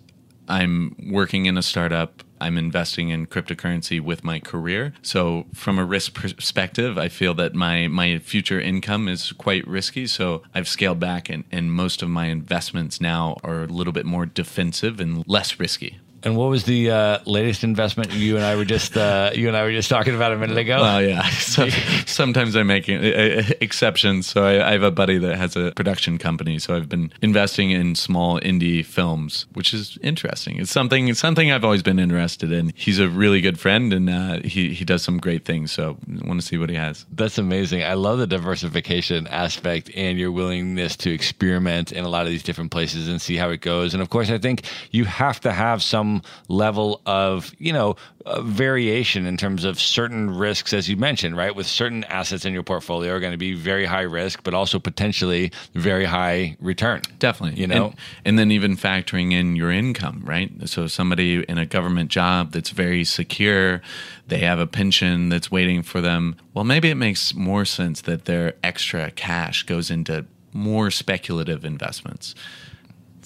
B: I'm working in a startup. I'm investing in cryptocurrency with my career. So from a risk perspective, I feel that my my future income is quite risky. So I've scaled back and, and most of my investments now are a little bit more defensive and less risky.
A: And what was the uh, latest investment you and I were just uh, you and I were just talking about a minute ago?
B: Well, yeah. So, sometimes I make uh, exceptions. So I, I have a buddy that has a production company. So I've been investing in small indie films, which is interesting. It's something it's something I've always been interested in. He's a really good friend, and uh, he he does some great things. So I want to see what he has.
A: That's amazing. I love the diversification aspect and your willingness to experiment in a lot of these different places and see how it goes. And of course, I think you have to have some level of, you know, uh, variation in terms of certain risks, as you mentioned, right? With certain assets in your portfolio are going to be very high risk, but also potentially very high return.
B: Definitely.
A: You know?
B: and, and then even factoring in your income, right? So somebody in a government job that's very secure, they have a pension that's waiting for them. Well, maybe it makes more sense that their extra cash goes into more speculative investments.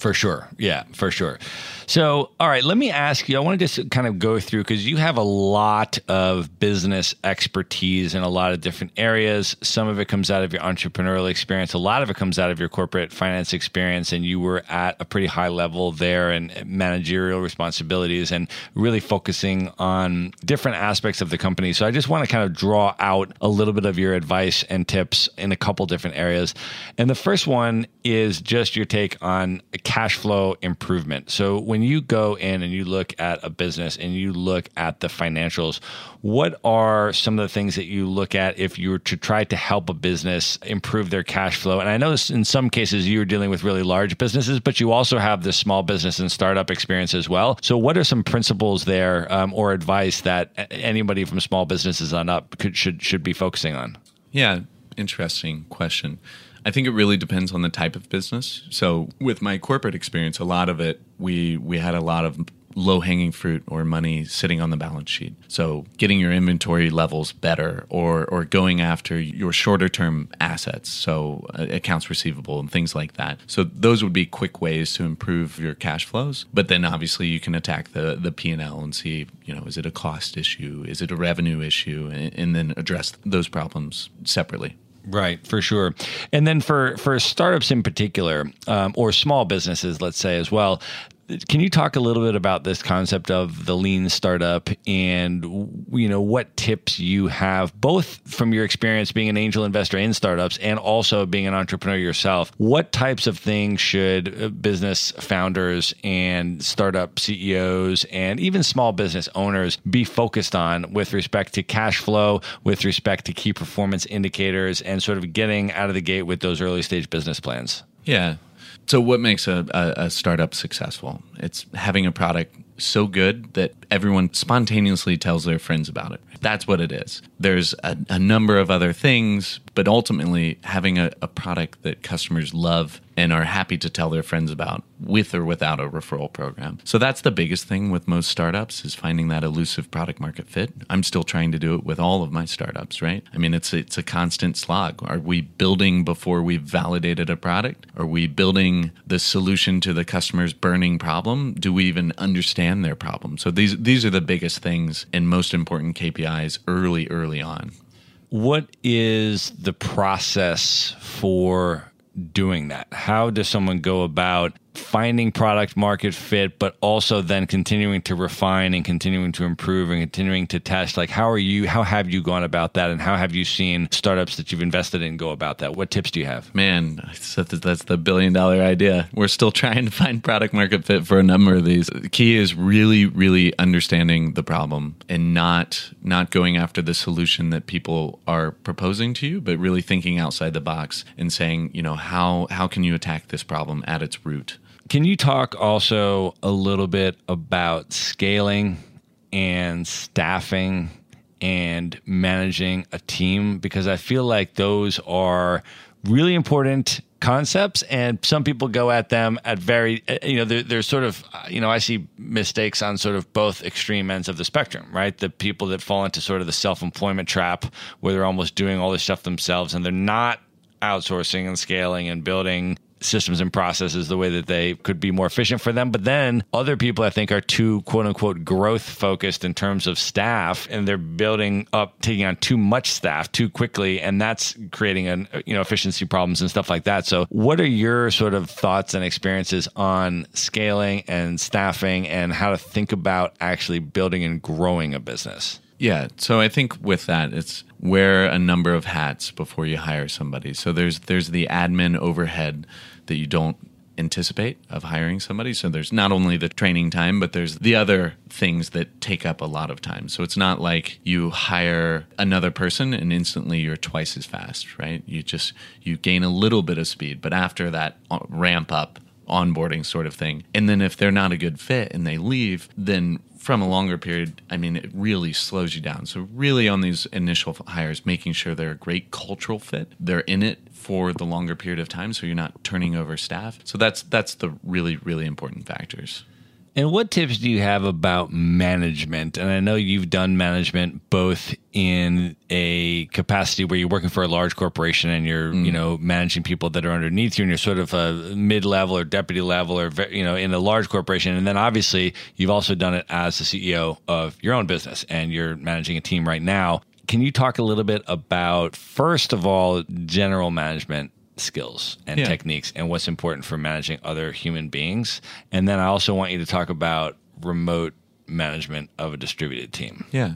A: For sure. Yeah, for sure. So, all right, let me ask you. I want to just kind of go through because you have a lot of business expertise in a lot of different areas. Some of it comes out of your entrepreneurial experience, a lot of it comes out of your corporate finance experience, and you were at a pretty high level there and managerial responsibilities and really focusing on different aspects of the company. So, I just want to kind of draw out a little bit of your advice and tips in a couple different areas. And the first one is just your take on cash flow improvement. So when you go in and you look at a business and you look at the financials, what are some of the things that you look at if you were to try to help a business improve their cash flow? And I know in some cases you're dealing with really large businesses, but you also have this small business and startup experience as well. So what are some principles there um, or advice that anybody from small businesses on up could, should should be focusing on?
B: Yeah, interesting question. I think it really depends on the type of business. So with my corporate experience, a lot of it we we had a lot of low hanging fruit or money sitting on the balance sheet. So getting your inventory levels better or or going after your shorter term assets, so uh, accounts receivable and things like that. So those would be quick ways to improve your cash flows. But then obviously you can attack the the P&L and see, you know, is it a cost issue? Is it a revenue issue? and, and then address those problems separately.
A: Right, for sure. And then for for startups in particular, um, or small businesses, let's say as well, can you talk a little bit about this concept of the lean startup and you know what tips you have both from your experience being an angel investor in startups and also being an entrepreneur yourself? What types of things should uh, business founders and startup CEOs and even small business owners be focused on with respect to cash flow with respect to key performance indicators and sort of getting out of the gate with those early stage business plans?
B: Yeah so, what makes a, a, a, startup successful? It's having a product so good that everyone spontaneously tells their friends about it. That's what it is. There's a, a number of other things, but ultimately, having a, a product that customers love and are happy to tell their friends about with or without a referral program. So that's the biggest thing with most startups is finding that elusive product market fit. I'm still trying to do it with all of my startups, right? I mean, it's it's a constant slog. Are we building before we've validated a product? Are we building the solution to the customer's burning problem? Do we even understand their problem? So these these are the biggest things and most important KPIs early early on.
A: What is the process for doing that? How does someone go about finding product market fit, but also then continuing to refine and continuing to improve and continuing to test? Like, how are you, how have you gone about that? And how have you seen startups that you've invested in go about that? What tips do you have?
B: Man, that's the billion dollar idea. We're still trying to find product market fit for a number of these. The key is really, really understanding the problem and not, not going after the solution that people are proposing to you, but really thinking outside the box and saying, you know, how, how can you attack this problem at its root?
A: Can you talk also a little bit about scaling and staffing and managing a team? Because I feel like those are really important concepts and some people go at them at very uh, you know they're, they're sort of you know i see mistakes on sort of both extreme ends of the spectrum right the people that fall into sort of the self-employment trap where they're almost doing all this stuff themselves and they're not outsourcing and scaling and building systems and processes the way that they could be more efficient for them. But then other people, I think, are too quote unquote growth focused in terms of staff, and they're building up, taking on too much staff too quickly, and that's creating an you know efficiency problems and stuff like that. So, what are your sort of thoughts and experiences on scaling and staffing, and how to think about actually building and growing a business?
B: Yeah. So I think with that, it's wear a number of hats before you hire somebody. So there's there's the admin overhead that you don't anticipate of hiring somebody. So there's not only the training time, but there's the other things that take up a lot of time. So it's not like you hire another person and instantly you're twice as fast, right? You just you gain a little bit of speed, but after that uh, ramp up onboarding sort of thing. And then if they're not a good fit and they leave, then from a longer period, I mean, it really slows you down. So, really, on these initial hires, making sure they're a great cultural fit, they're in it for the longer period of time, so you're not turning over staff. So that's that's the really really important factors.
A: And what tips do you have about management? And I know you've done management both in a capacity where you're working for a large corporation and you're, mm. you know, managing people that are underneath you and you're sort of a mid-level or deputy level or you know, in a large corporation. And then obviously, you've also done it as the CEO of your own business and you're managing a team right now. Can you talk a little bit about first of all general management skills and yeah. techniques and what's important for managing other human beings. And then I also want you to talk about remote management of a distributed team.
B: Yeah.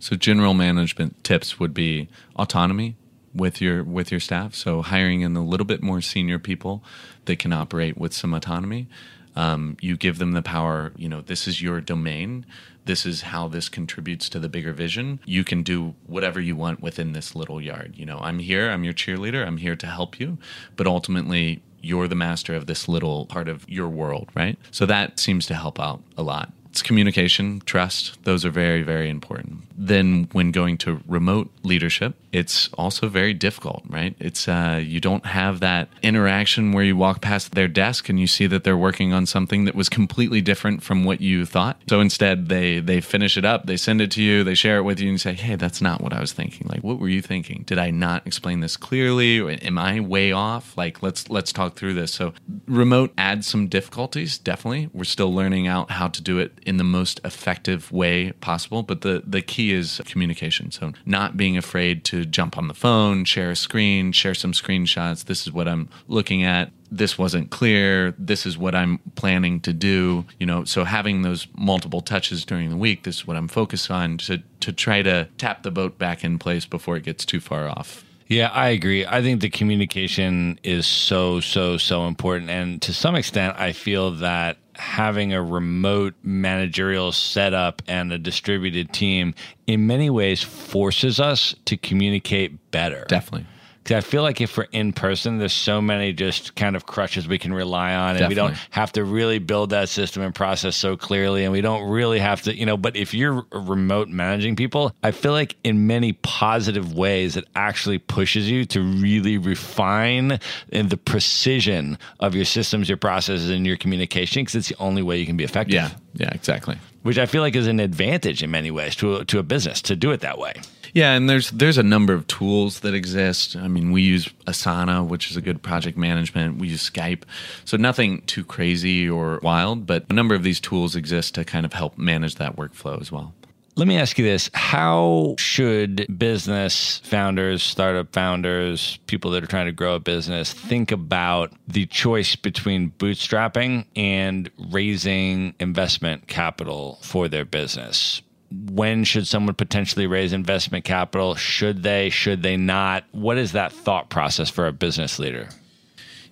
B: So general management tips would be autonomy with your with your staff. So hiring in a little bit more senior people that can operate with some autonomy. Um, you give them the power. You know, this is your domain this is how this contributes to the bigger vision. You can do whatever you want within this little yard. You know, I'm here, I'm your cheerleader, I'm here to help you, but ultimately, you're the master of this little part of your world, right? So that seems to help out a lot. It's communication, trust, those are very, very important. Then, when going to remote leadership, it's also very difficult, right? It's uh, you don't have that interaction where you walk past their desk and you see that they're working on something that was completely different from what you thought. So instead, they they finish it up, they send it to you, they share it with you, and you say, "Hey, that's not what I was thinking. Like, what were you thinking? Did I not explain this clearly? Am I way off? Like, let's let's talk through this." So remote adds some difficulties. Definitely, we're still learning out how to do it in the most effective way possible. But the the key is communication. So not being afraid to jump on the phone, share a screen, share some screenshots. This is what I'm looking at. This wasn't clear. This is what I'm planning to do. You know, so having those multiple touches during the week, this is what I'm focused on to to try to tap the boat back in place before it gets too far off.
A: Yeah, I agree. I think the communication is so, so, so important. And to some extent, I feel that having a remote managerial setup and a distributed team in many ways forces us to communicate better.
B: Definitely.
A: Because I feel like if we're in person, there's so many just kind of crutches we can rely on, and Definitely. we don't have to really build that system and process so clearly, and we don't really have to, you know. But if you're remote managing people, I feel like in many positive ways, it actually pushes you to really refine in the precision of your systems, your processes, and your communication, because it's the only way you can be effective.
B: Yeah, yeah, exactly.
A: Which I feel like is an advantage in many ways to a, to a business to do it that way.
B: Yeah, and there's there's a number of tools that exist. I mean, we use Asana, which is a good project management. We use Skype, so nothing too crazy or wild, but a number of these tools exist to kind of help manage that workflow as well.
A: Let me ask you this How should business founders, startup founders, people that are trying to grow a business think about the choice between bootstrapping and raising investment capital for their business? When should someone potentially raise investment capital? Should they? Should they not? What is that thought process for a business leader?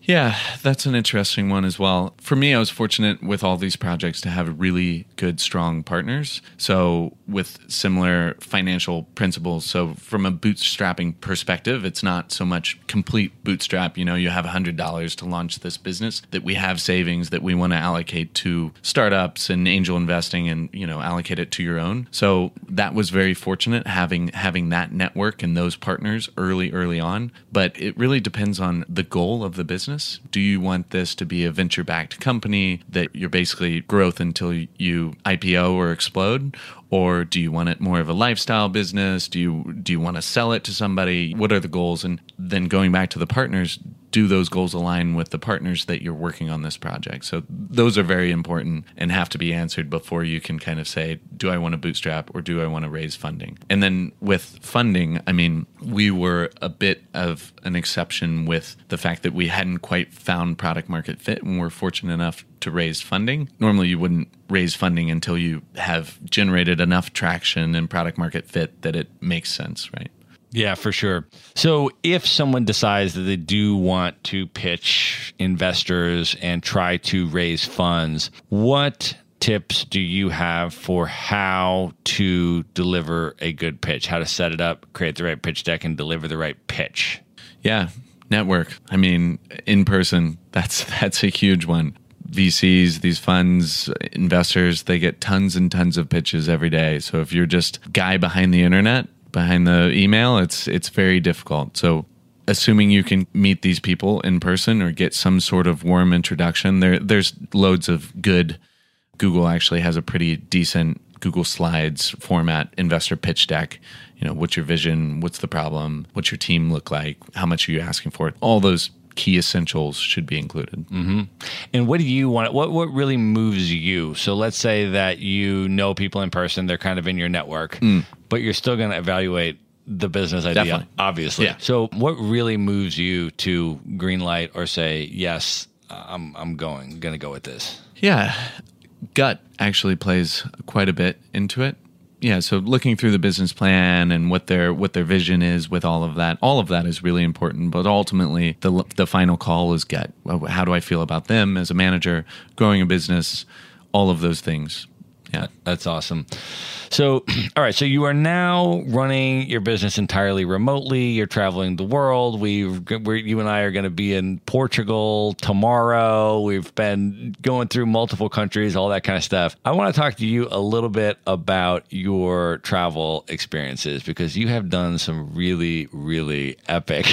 B: Yeah, that's an interesting one as well. For me, I was fortunate with all these projects to have really good, strong partners. So, with similar financial principles. So, from a bootstrapping perspective, it's not so much complete bootstrap. You know, you have $100 to launch this business, that we have savings that we want to allocate to startups and angel investing and, you know, allocate it to your own. So, that was very fortunate having having that network and those partners early, early on. But it really depends on the goal of the business business? Do you want this to be a venture backed company that you're basically growth until you IPO or explode? Or do you want it more of a lifestyle business? Do you do you want to sell it to somebody? What are the goals? And then going back to the partners, do those goals align with the partners that you're working on this project? So those are very important and have to be answered before you can kind of say, do I want to bootstrap or do I want to raise funding? And then with funding, I mean, we were a bit of an exception with the fact that we hadn't quite found product market fit and we're fortunate enough to raise funding. Normally, you wouldn't raise funding until you have generated enough traction and product market fit that it makes sense, right?
A: Yeah, for sure. So, if someone decides that they do want to pitch investors and try to raise funds, what tips do you have for how to deliver a good pitch? How to set it up, create the right pitch deck, and deliver the right pitch?
B: Yeah, network. I mean, in person, that's that's a huge one. VCs, these funds, investors, they get tons and tons of pitches every day. So if you're just guy behind the internet, behind the email, it's it's very difficult. So assuming you can meet these people in person or get some sort of warm introduction, there there's loads of good Google actually has a pretty decent Google Slides format investor pitch deck. You know, what's your vision? What's the problem? What's your team look like? How much are you asking for? All those key essentials should be included. Mm-hmm.
A: And what do you want? What what really moves you? So let's say that you know people in person; they're kind of in your network, mm. but you're still going to evaluate the business idea,
B: Definitely.
A: obviously.
B: Yeah.
A: So, what really moves you to green light or say yes? I'm I'm going going to go with this.
B: Yeah. Gut actually plays quite a bit into it. Yeah, so looking through the business plan and what their what their vision is with all of that, all of that is really important. But ultimately, the the final call is gut. How do I feel about them as a manager, growing a business, all of those things. Yeah,
A: That's awesome. So, all right. So you are now running your business entirely remotely. You're traveling the world. We're, you and I are going to be in Portugal tomorrow. We've been going through multiple countries, all that kind of stuff. I want to talk to you a little bit about your travel experiences because you have done some really, really epic,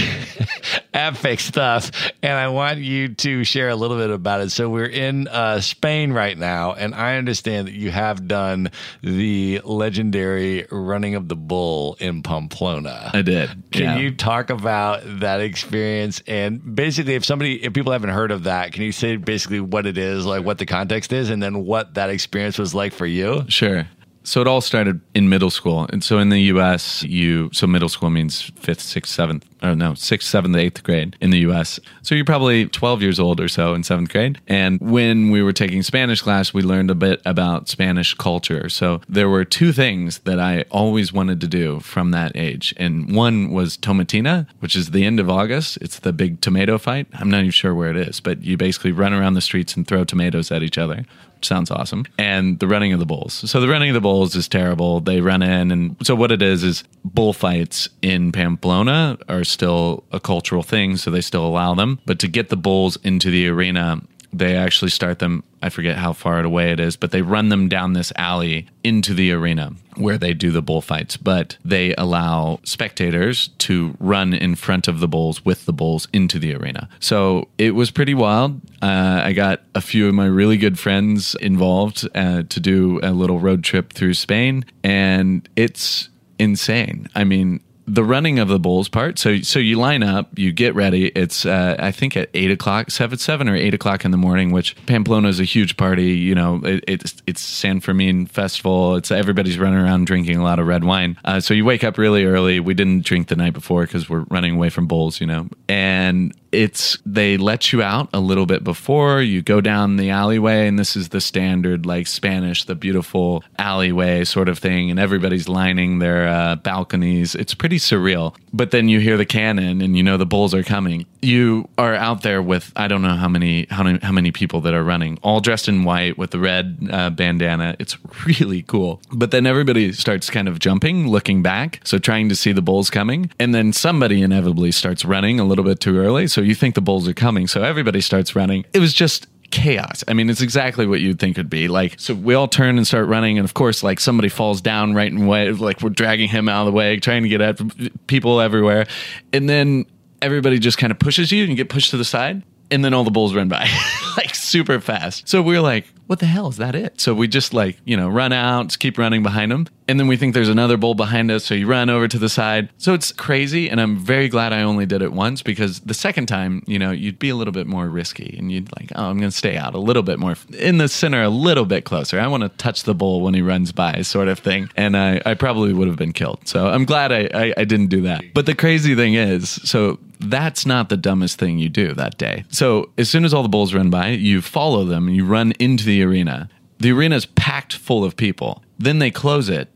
A: epic stuff, and I want you to share a little bit about it. So we're in uh, Spain right now, and I understand that you have done the legendary running of the bull in Pamplona.
B: I did.
A: Can
B: Yeah.
A: you talk about that experience? And basically, if somebody, if people haven't heard of that, can you say basically what it is, like what the context is, and then what that experience was like for you?
B: Sure. So it all started in middle school. And so in the US, you, so middle school means fifth, sixth, seventh, or no, sixth, seventh, eighth grade in the US. So you're probably 12 years old or so in seventh grade. And when we were taking Spanish class, we learned a bit about Spanish culture. So there were two things that I always wanted to do from that age. And one was Tomatina, which is the end of August. It's the big tomato fight. I'm not even sure where it is, but you basically run around the streets and throw tomatoes at each other. Sounds awesome. And the running of the bulls. So the running of the bulls is terrible. They run in, and so what it is is bullfights in Pamplona are still a cultural thing, so they still allow them. But to get the bulls into the arena, they actually start them. I forget how far away it is, but they run them down this alley into the arena where they do the bullfights. But they allow spectators to run in front of the bulls with the bulls into the arena. So it was pretty wild. Uh, I got a few of my really good friends involved uh, to do a little road trip through Spain, and it's insane. I mean, the running of the bulls part. So so you line up, you get ready. It's uh, I think at eight o'clock, seven seven or eight o'clock in the morning. Which Pamplona is a huge party. You know, it, it's it's San Fermin festival. It's everybody's running around drinking a lot of red wine. Uh, so you wake up really early. We didn't drink the night before because we're running away from bulls. You know, and it's they let you out a little bit before. You go down the alleyway and this is the standard like spanish the beautiful alleyway sort of thing and everybody's lining their uh, balconies. It's pretty surreal. But then you hear the cannon and you know the bulls are coming. You are out there with i don't know how many how many, how many people that are running all dressed in white with the red uh, bandana. It's really cool. But then everybody starts kind of jumping looking back so trying to see the bulls coming. And then somebody inevitably starts running a little bit too early so you think the bulls are coming so everybody starts running it was just chaos. I mean, it's exactly what you'd think it'd be. Like, so we all turn and start running, and of course, like somebody falls down right in way, like we're dragging him out of the way, trying to get at people everywhere, and then everybody just kind of pushes you and you get pushed to the side. And then all the bulls run by like super fast. So we're like, what the hell is that it? So we just like, you know, run out, keep running behind them. And then we think there's another bull behind us. So you run over to the side. So it's crazy. And I'm very glad I only did it once because the second time, you know, you'd be a little bit more risky and you'd like, oh, I'm going to stay out a little bit more in the center, a little bit closer. I want to touch the bull when he runs by, sort of thing. And I, I probably would have been killed. So I'm glad I, I, I didn't do that. But the crazy thing is, so that's not the dumbest thing you do that day. So as soon as all the bulls run by, you follow them and you run into the arena. The arena is packed full of people. Then they close it,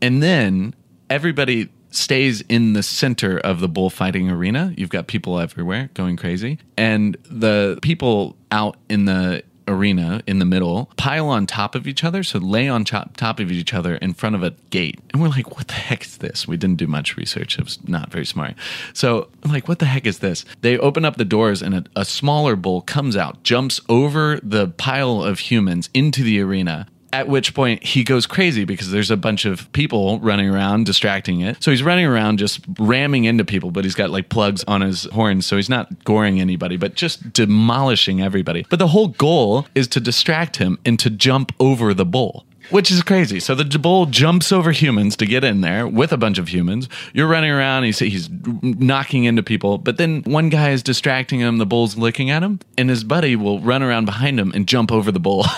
B: and then everybody stays in the center of the bullfighting arena. You've got people everywhere going crazy, and the people out in the arena in the middle pile on top of each other so lay on top, top of each other in front of a gate. And we're like what the heck is this? We didn't do much research. It was not very smart. So I'm like what the heck is this? They open up the doors and a, a smaller bull comes out jumps over the pile of humans into the arena At which point he goes crazy because there's a bunch of people running around distracting it. So he's running around just ramming into people, but he's got like plugs on his horns. So he's not goring anybody, but just demolishing everybody. But the whole goal is to distract him and to jump over the bull. Which is crazy. So the bull jumps over humans to get in there with a bunch of humans. You're running around. He's he's knocking into people, but then one guy is distracting him. The bull's licking at him, and his buddy will run around behind him and jump over the bull.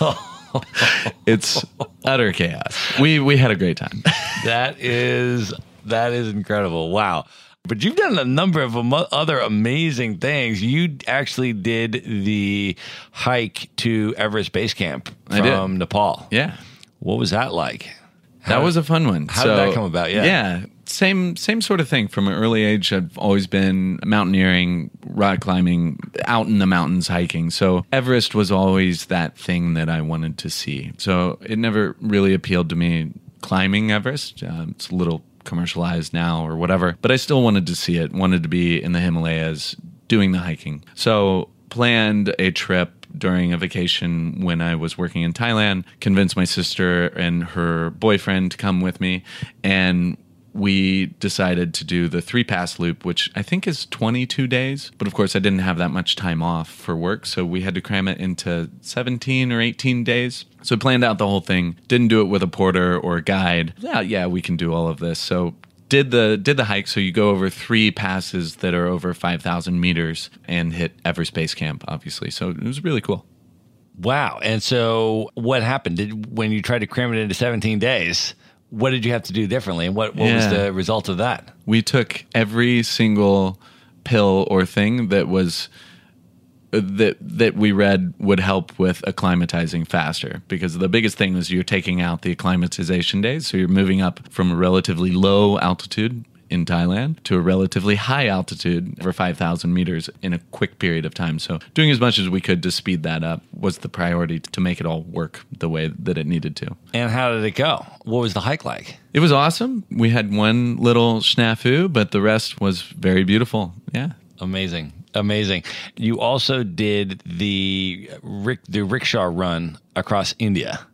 B: it's utter chaos. We we had a great time.
A: That is that is incredible. Wow. But you've done a number of other amazing things. You actually did the hike to Everest Base Camp from Nepal.
B: Yeah.
A: What was that like?
B: That was a fun one.
A: how did that come about? Yeah.
B: yeah, same same sort of thing. From an early age, I've always been mountaineering, rock climbing, out in the mountains, hiking. So Everest was always that thing that I wanted to see. So it never really appealed to me climbing Everest. Um, it's a little commercialized now or whatever, but I still wanted to see it. Wanted to be in the Himalayas doing the hiking. So planned a trip during a vacation when I was working in Thailand, convinced my sister and her boyfriend to come with me, and we decided to do the three pass loop, which I think is 22 days. But of course, I didn't have that much time off for work, so we had to cram it into 17 or 18 days. So I planned out the whole thing, didn't do it with a porter or a guide. Yeah, yeah, we can do all of this. So did the did the hike so you go over three passes that are over 5000 meters and hit everest base camp obviously so it was really cool
A: Wow. And so what happened? Did when you tried to cram it into 17 days, what did you have to do differently? And what, what was the result of that?
B: we took every single pill or thing that was that that we read would help with acclimatizing faster because the biggest thing is you're taking out the acclimatization days so you're moving up from a relatively low altitude in Thailand to a relatively high altitude over 5,000 meters in a quick period of time. So, doing as much as we could to speed that up was the priority to make it all work the way that it needed to.
A: And how did it go? What was the hike like?
B: It was awesome. We had one little snafu, but the rest was very beautiful. Yeah.
A: Amazing. Amazing. You also did the rick, the rickshaw run across India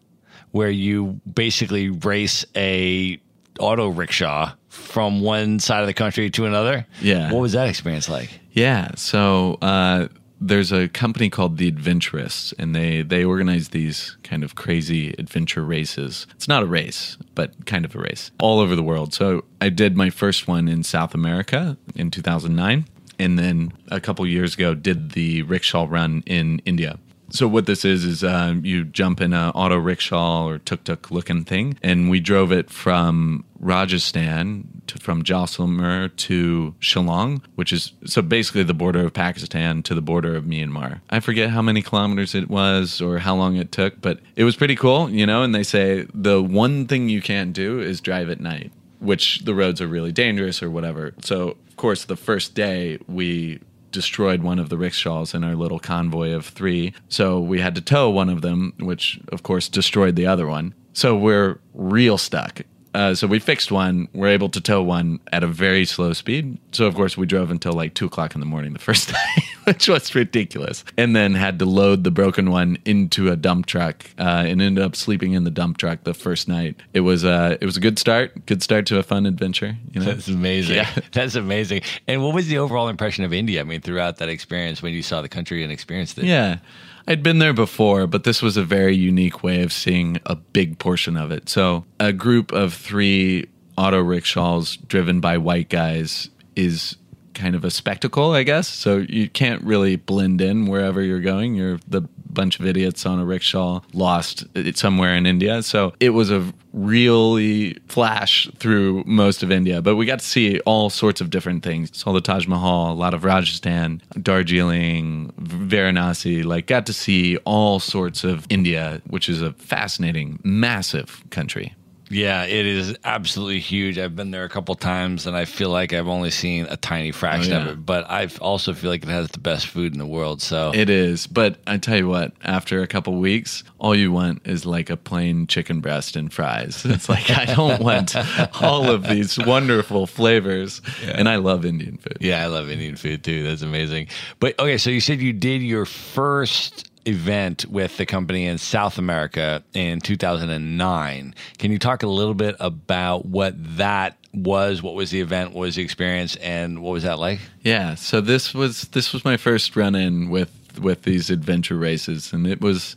A: where you basically race a auto rickshaw from one side of the country to another.
B: Yeah.
A: What was that experience like?
B: Yeah. So uh, there's a company called The Adventurists, and they they organize these kind of crazy adventure races. It's not a race, but kind of a race all over the world. So I did my first one in South America in 2009, and then a couple years ago did the rickshaw run in India. So what this is is uh, you jump in a auto rickshaw or tuk tuk looking thing, and we drove it from Rajasthan to, from Jaisalmer to Shillong, which is so basically the border of Pakistan to the border of Myanmar. I forget how many kilometers it was or how long it took, but it was pretty cool, you know. And they say the one thing you can't do is drive at night, which the roads are really dangerous or whatever. So of course, the first day we destroyed one of the rickshaws in our little convoy of three. So we had to tow one of them, which of course destroyed the other one. So we're real stuck. Uh, so we fixed one. We're able to tow one at a very slow speed. So of course we drove until like two o'clock in the morning the first day, which was ridiculous. And then had to load the broken one into a dump truck uh, and ended up sleeping in the dump truck the first night. It was uh, it was a good start. Good start to a fun adventure. You know?
A: That's amazing.
B: Yeah.
A: That's amazing. And what was the overall impression of India? I mean, throughout that experience when you saw the country and experienced it?
B: Yeah. I'd been there before, but this was a very unique way of seeing a big portion of it. So, a group of three auto rickshaws driven by white guys is kind of a spectacle, I guess. So, you can't really blend in wherever you're going. You're the bunch of idiots on a rickshaw lost it somewhere in India. So, it was a really flash through most of India, but we got to see all sorts of different things. Saw the Taj Mahal, a lot of Rajasthan, Darjeeling, Varanasi, like got to see all sorts of India, which is a fascinating, massive country.
A: Yeah, it is absolutely huge. I've been there a couple times and I feel like I've only seen a tiny fraction
B: Oh, yeah.
A: of it, but I also feel like it has the best food in the world. So
B: It is, but I tell you what, after a couple weeks, all you want is like a plain chicken breast and fries. It's like I don't want all of these wonderful flavors, and I love Indian food.
A: yeah, I love Indian food too. That's amazing. But okay, so you said you did your first event with the company in South America in 2009. Can you talk a little bit about what that was? What was the event? What was the experience? And what was that like?
B: Yeah, so this was this was my first run in with with these adventure races, and it was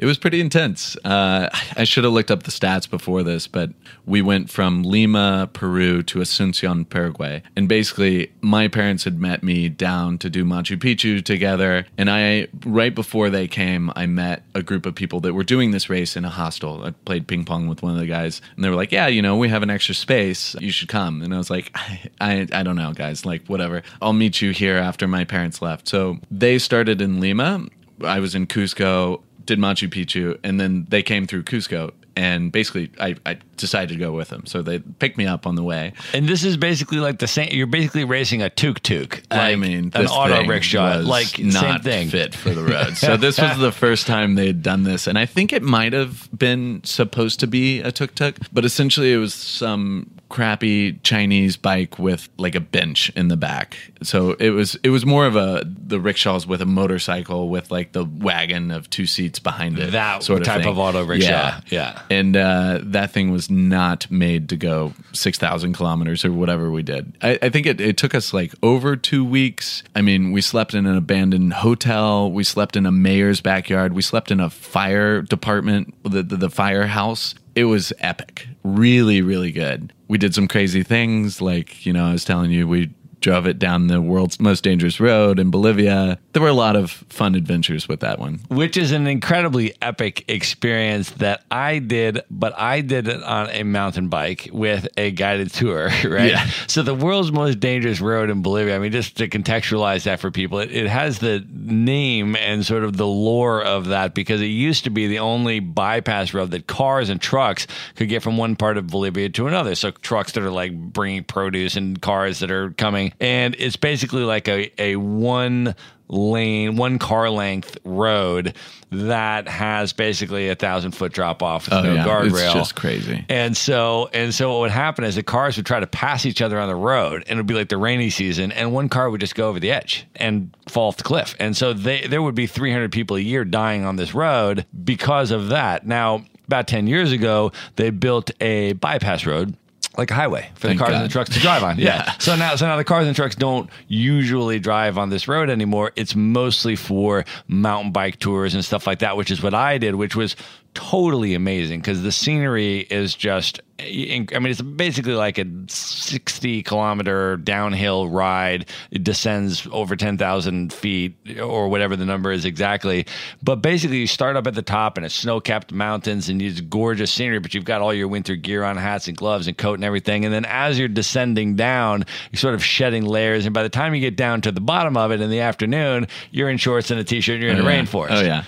B: it was pretty intense. Uh, I should have looked up the stats before this, but we went from Lima, Peru to Asuncion, Paraguay. And basically, my parents had met me down to do Machu Picchu together. And I, right before they came, I met a group of people that were doing this race in a hostel. I played ping pong with one of the guys, and they were like, Yeah, you know, we have an extra space. You should come. And I was like, I, I, I don't know, guys. Like, whatever. I'll meet you here after my parents left. So they started in Lima. I was in Cusco did Machu Picchu, and then they came through Cusco. And basically, I, I decided to go with them. So they picked me up on the way.
A: And this is basically like the same. You're basically racing a tuk tuk.
B: I mean,
A: an auto
B: thing
A: rickshaw. Like
B: not
A: same thing.
B: fit for the road. so this was the first time they'd done this, and I think it might have been supposed to be a tuk tuk, but essentially it was some crappy Chinese bike with like a bench in the back. So it was it was more of a the rickshaws with a motorcycle with like the wagon of two seats behind it.
A: That
B: sort of
A: type
B: thing.
A: of auto rickshaw.
B: Yeah,
A: Yeah.
B: and uh, that thing was not made to go 6,000 kilometers or whatever we did. I, I think it, it took us like over two weeks. I mean, we slept in an abandoned hotel. We slept in a mayor's backyard. We slept in a fire department, the, the, the firehouse. It was epic. Really, really good. We did some crazy things. Like, you know, I was telling you, we drove it down the world's most dangerous road in Bolivia. There were a lot of fun adventures with that one.
A: which is an incredibly epic experience that I did, but I did it on a mountain bike with a guided tour, right?
B: Yeah.
A: So the world's most dangerous road in Bolivia. I mean, just to contextualize that for people, it, it has the name and sort of the lore of that because it used to be the only bypass road that cars and trucks could get from one part of Bolivia to another. So trucks that are like bringing produce and cars that are coming, and it's basically like a a one lane, one car length road that has basically a thousand foot drop off with
B: Oh,
A: no
B: yeah.
A: guardrail.
B: It's just crazy.
A: And so and so what would happen is the cars would try to pass each other on the road and it would be like the rainy season and one car would just go over the edge and fall off the cliff. And so they there would be 300 people a year dying on this road because of that. Now, about 10 years ago, they built a bypass road like a highway for
B: Thank
A: the cars and the trucks to drive on. yeah.
B: Yeah.
A: So now so now the cars and trucks don't usually drive on this road anymore. It's mostly for mountain bike tours and stuff like that, which is what I did, which was totally amazing because the scenery is just I mean it's basically like a 60 kilometer downhill ride. It descends over 10,000 feet or whatever the number is exactly. But basically you start up at the top and it's snow-capped mountains and it's gorgeous scenery but you've got all your winter gear on hats and gloves and coat and everything. And then as you're descending down you're sort of shedding layers. And by the time you get down to the bottom of it in the afternoon you're in shorts and a t-shirt and you're in
B: Oh,
A: the
B: yeah.
A: rainforest.
B: Oh yeah.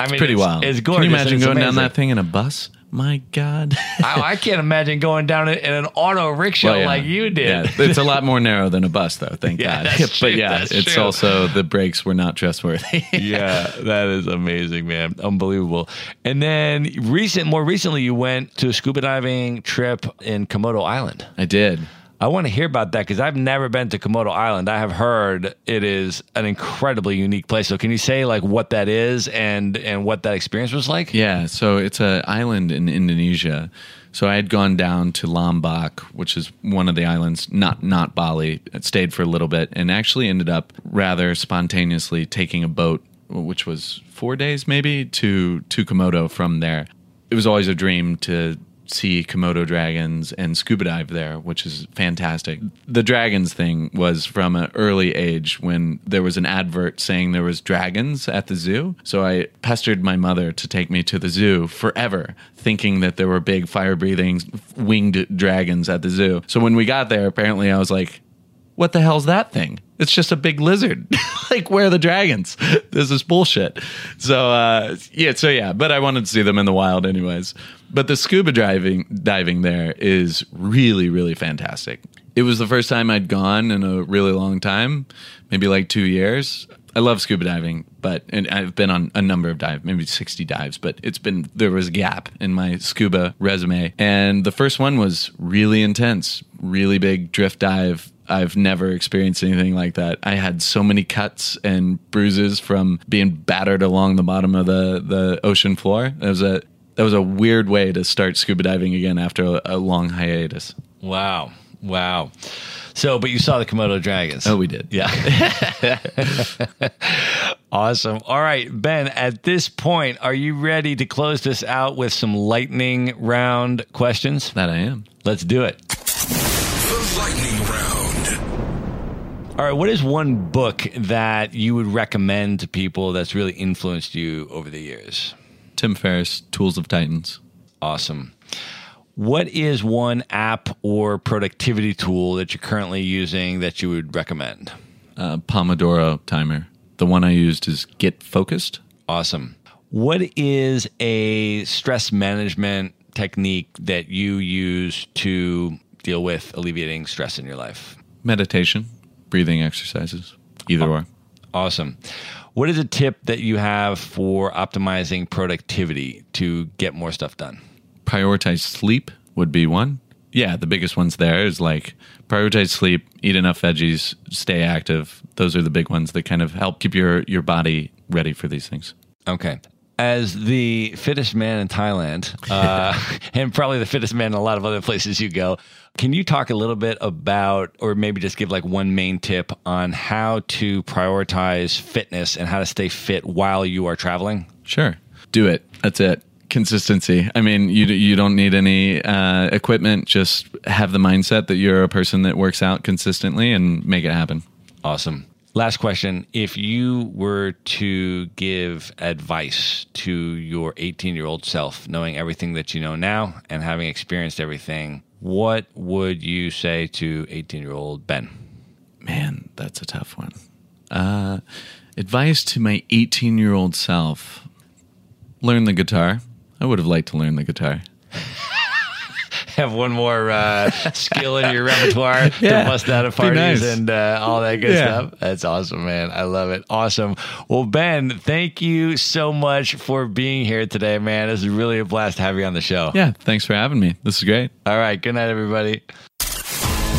A: I mean,
B: pretty
A: it's,
B: wild.
A: It's gorgeous.
B: Can you imagine going down that thing in a bus? My God.
A: I, I can't imagine going down it in an auto rickshaw
B: Well, yeah.
A: like you did.
B: Yeah, it's a lot more narrow than a bus, though. Thank
A: Yeah,
B: God. but
A: true,
B: yeah, it's
A: true.
B: also the brakes were not trustworthy.
A: yeah, that is amazing, man. Unbelievable. And then recent, more recently, you went to a scuba diving trip in Komodo Island.
B: I did.
A: I want to hear about that because I've never been to Komodo Island. I have heard it is an incredibly unique place. So, can you say like what that is and and what that experience was like?
B: Yeah, so it's an island in Indonesia. So I had gone down to Lombok, which is one of the islands, not not Bali. It stayed for a little bit, and actually ended up rather spontaneously taking a boat, which was four days maybe, to to Komodo from there. It was always a dream to see Komodo dragons and scuba dive there, which is fantastic. The dragons thing was from an early age when there was an advert saying there was dragons at the zoo. So I pestered my mother to take me to the zoo forever, thinking that there were big fire-breathing winged dragons at the zoo. So when we got there, apparently I was like, what the hell's that thing? It's just a big lizard. like, where are the dragons? This is bullshit. So, uh, yeah, so yeah, but I wanted to see them in the wild anyways. But the scuba diving diving there is really, really fantastic. It was the first time I'd gone in a really long time, maybe like two years. I love scuba diving, but and I've been on a number of dives, maybe 60 dives, but it's been there was a gap in my scuba resume. And the first one was really intense, really big drift dive. I've never experienced anything like that. I had so many cuts and bruises from being battered along the bottom of the, the ocean floor. That was a that was a weird way to start scuba diving again after a, a long hiatus.
A: Wow. Wow. So, but you saw the Komodo dragons.
B: Oh, we did.
A: Yeah. awesome. All right, Ben, at this point, are you ready to close this out with some lightning round questions?
B: That I am.
A: Let's do it. All right, what is one book that you would recommend to people that's really influenced you over the years?
B: Tim Ferriss, Tools of Titans.
A: Awesome. What is one app or productivity tool that you're currently using that you would recommend?
B: Uh, Pomodoro timer. The one I used is Get Focused.
A: Awesome. What is a stress management technique that you use to deal with alleviating stress in your life?
B: Meditation, breathing exercises, either or.
A: Awesome. What is a tip that you have for optimizing productivity to get more stuff done?
B: prioritize sleep would be one. Yeah, the biggest ones there is like prioritize sleep, eat enough veggies, stay active. Those are the big ones that kind of help keep your your body ready for these things.
A: Okay. As the fittest man in Thailand, uh, and probably the fittest man in a lot of other places you go, can you talk a little bit about, or maybe just give like one main tip on how to prioritize fitness and how to stay fit while you are traveling?
B: Sure, do it. That's it consistency. I mean, you you don't need any uh, equipment. Just have the mindset that you're a person that works out consistently and make it happen.
A: Awesome. Last question. If you were to give advice to your 18 year old self, knowing everything that you know now and having experienced everything, what would you say to 18 year old Ben?
B: Man, that's a tough one. Uh, advice to my 18 year old self learn the guitar. I would have liked to learn the guitar.
A: Have one more uh, skill in your repertoire
B: Yeah,
A: to bust out at
B: be
A: parties
B: nice.
A: and uh, all that good
B: Yeah.
A: stuff. That's awesome, man. I love it. Awesome. Well, Ben, thank you so much for being here today, man. This is really a blast to have you on the show.
B: Yeah, thanks for having me. This is great.
A: All right. Good night, everybody.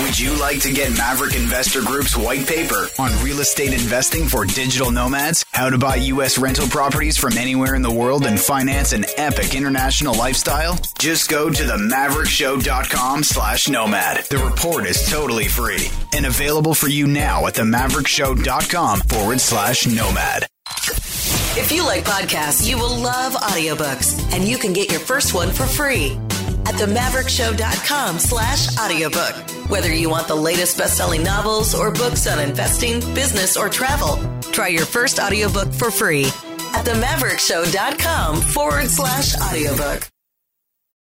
E: Would you like to get Maverick Investor Group's white paper on real estate investing for digital nomads? How to buy U.S. rental properties from anywhere in the world and finance an epic international lifestyle? Just go to themaverickshow.com slash nomad. The report is totally free and available for you now at themaverickshow.com forward slash nomad.
F: If you like podcasts, you will love audiobooks, and you can get your first one for free at themaverickshow.com slash audiobook. Whether you want the latest best-selling novels or books on investing, business, or travel, try your first audiobook for free at themaverickshow.com forward slash audiobook.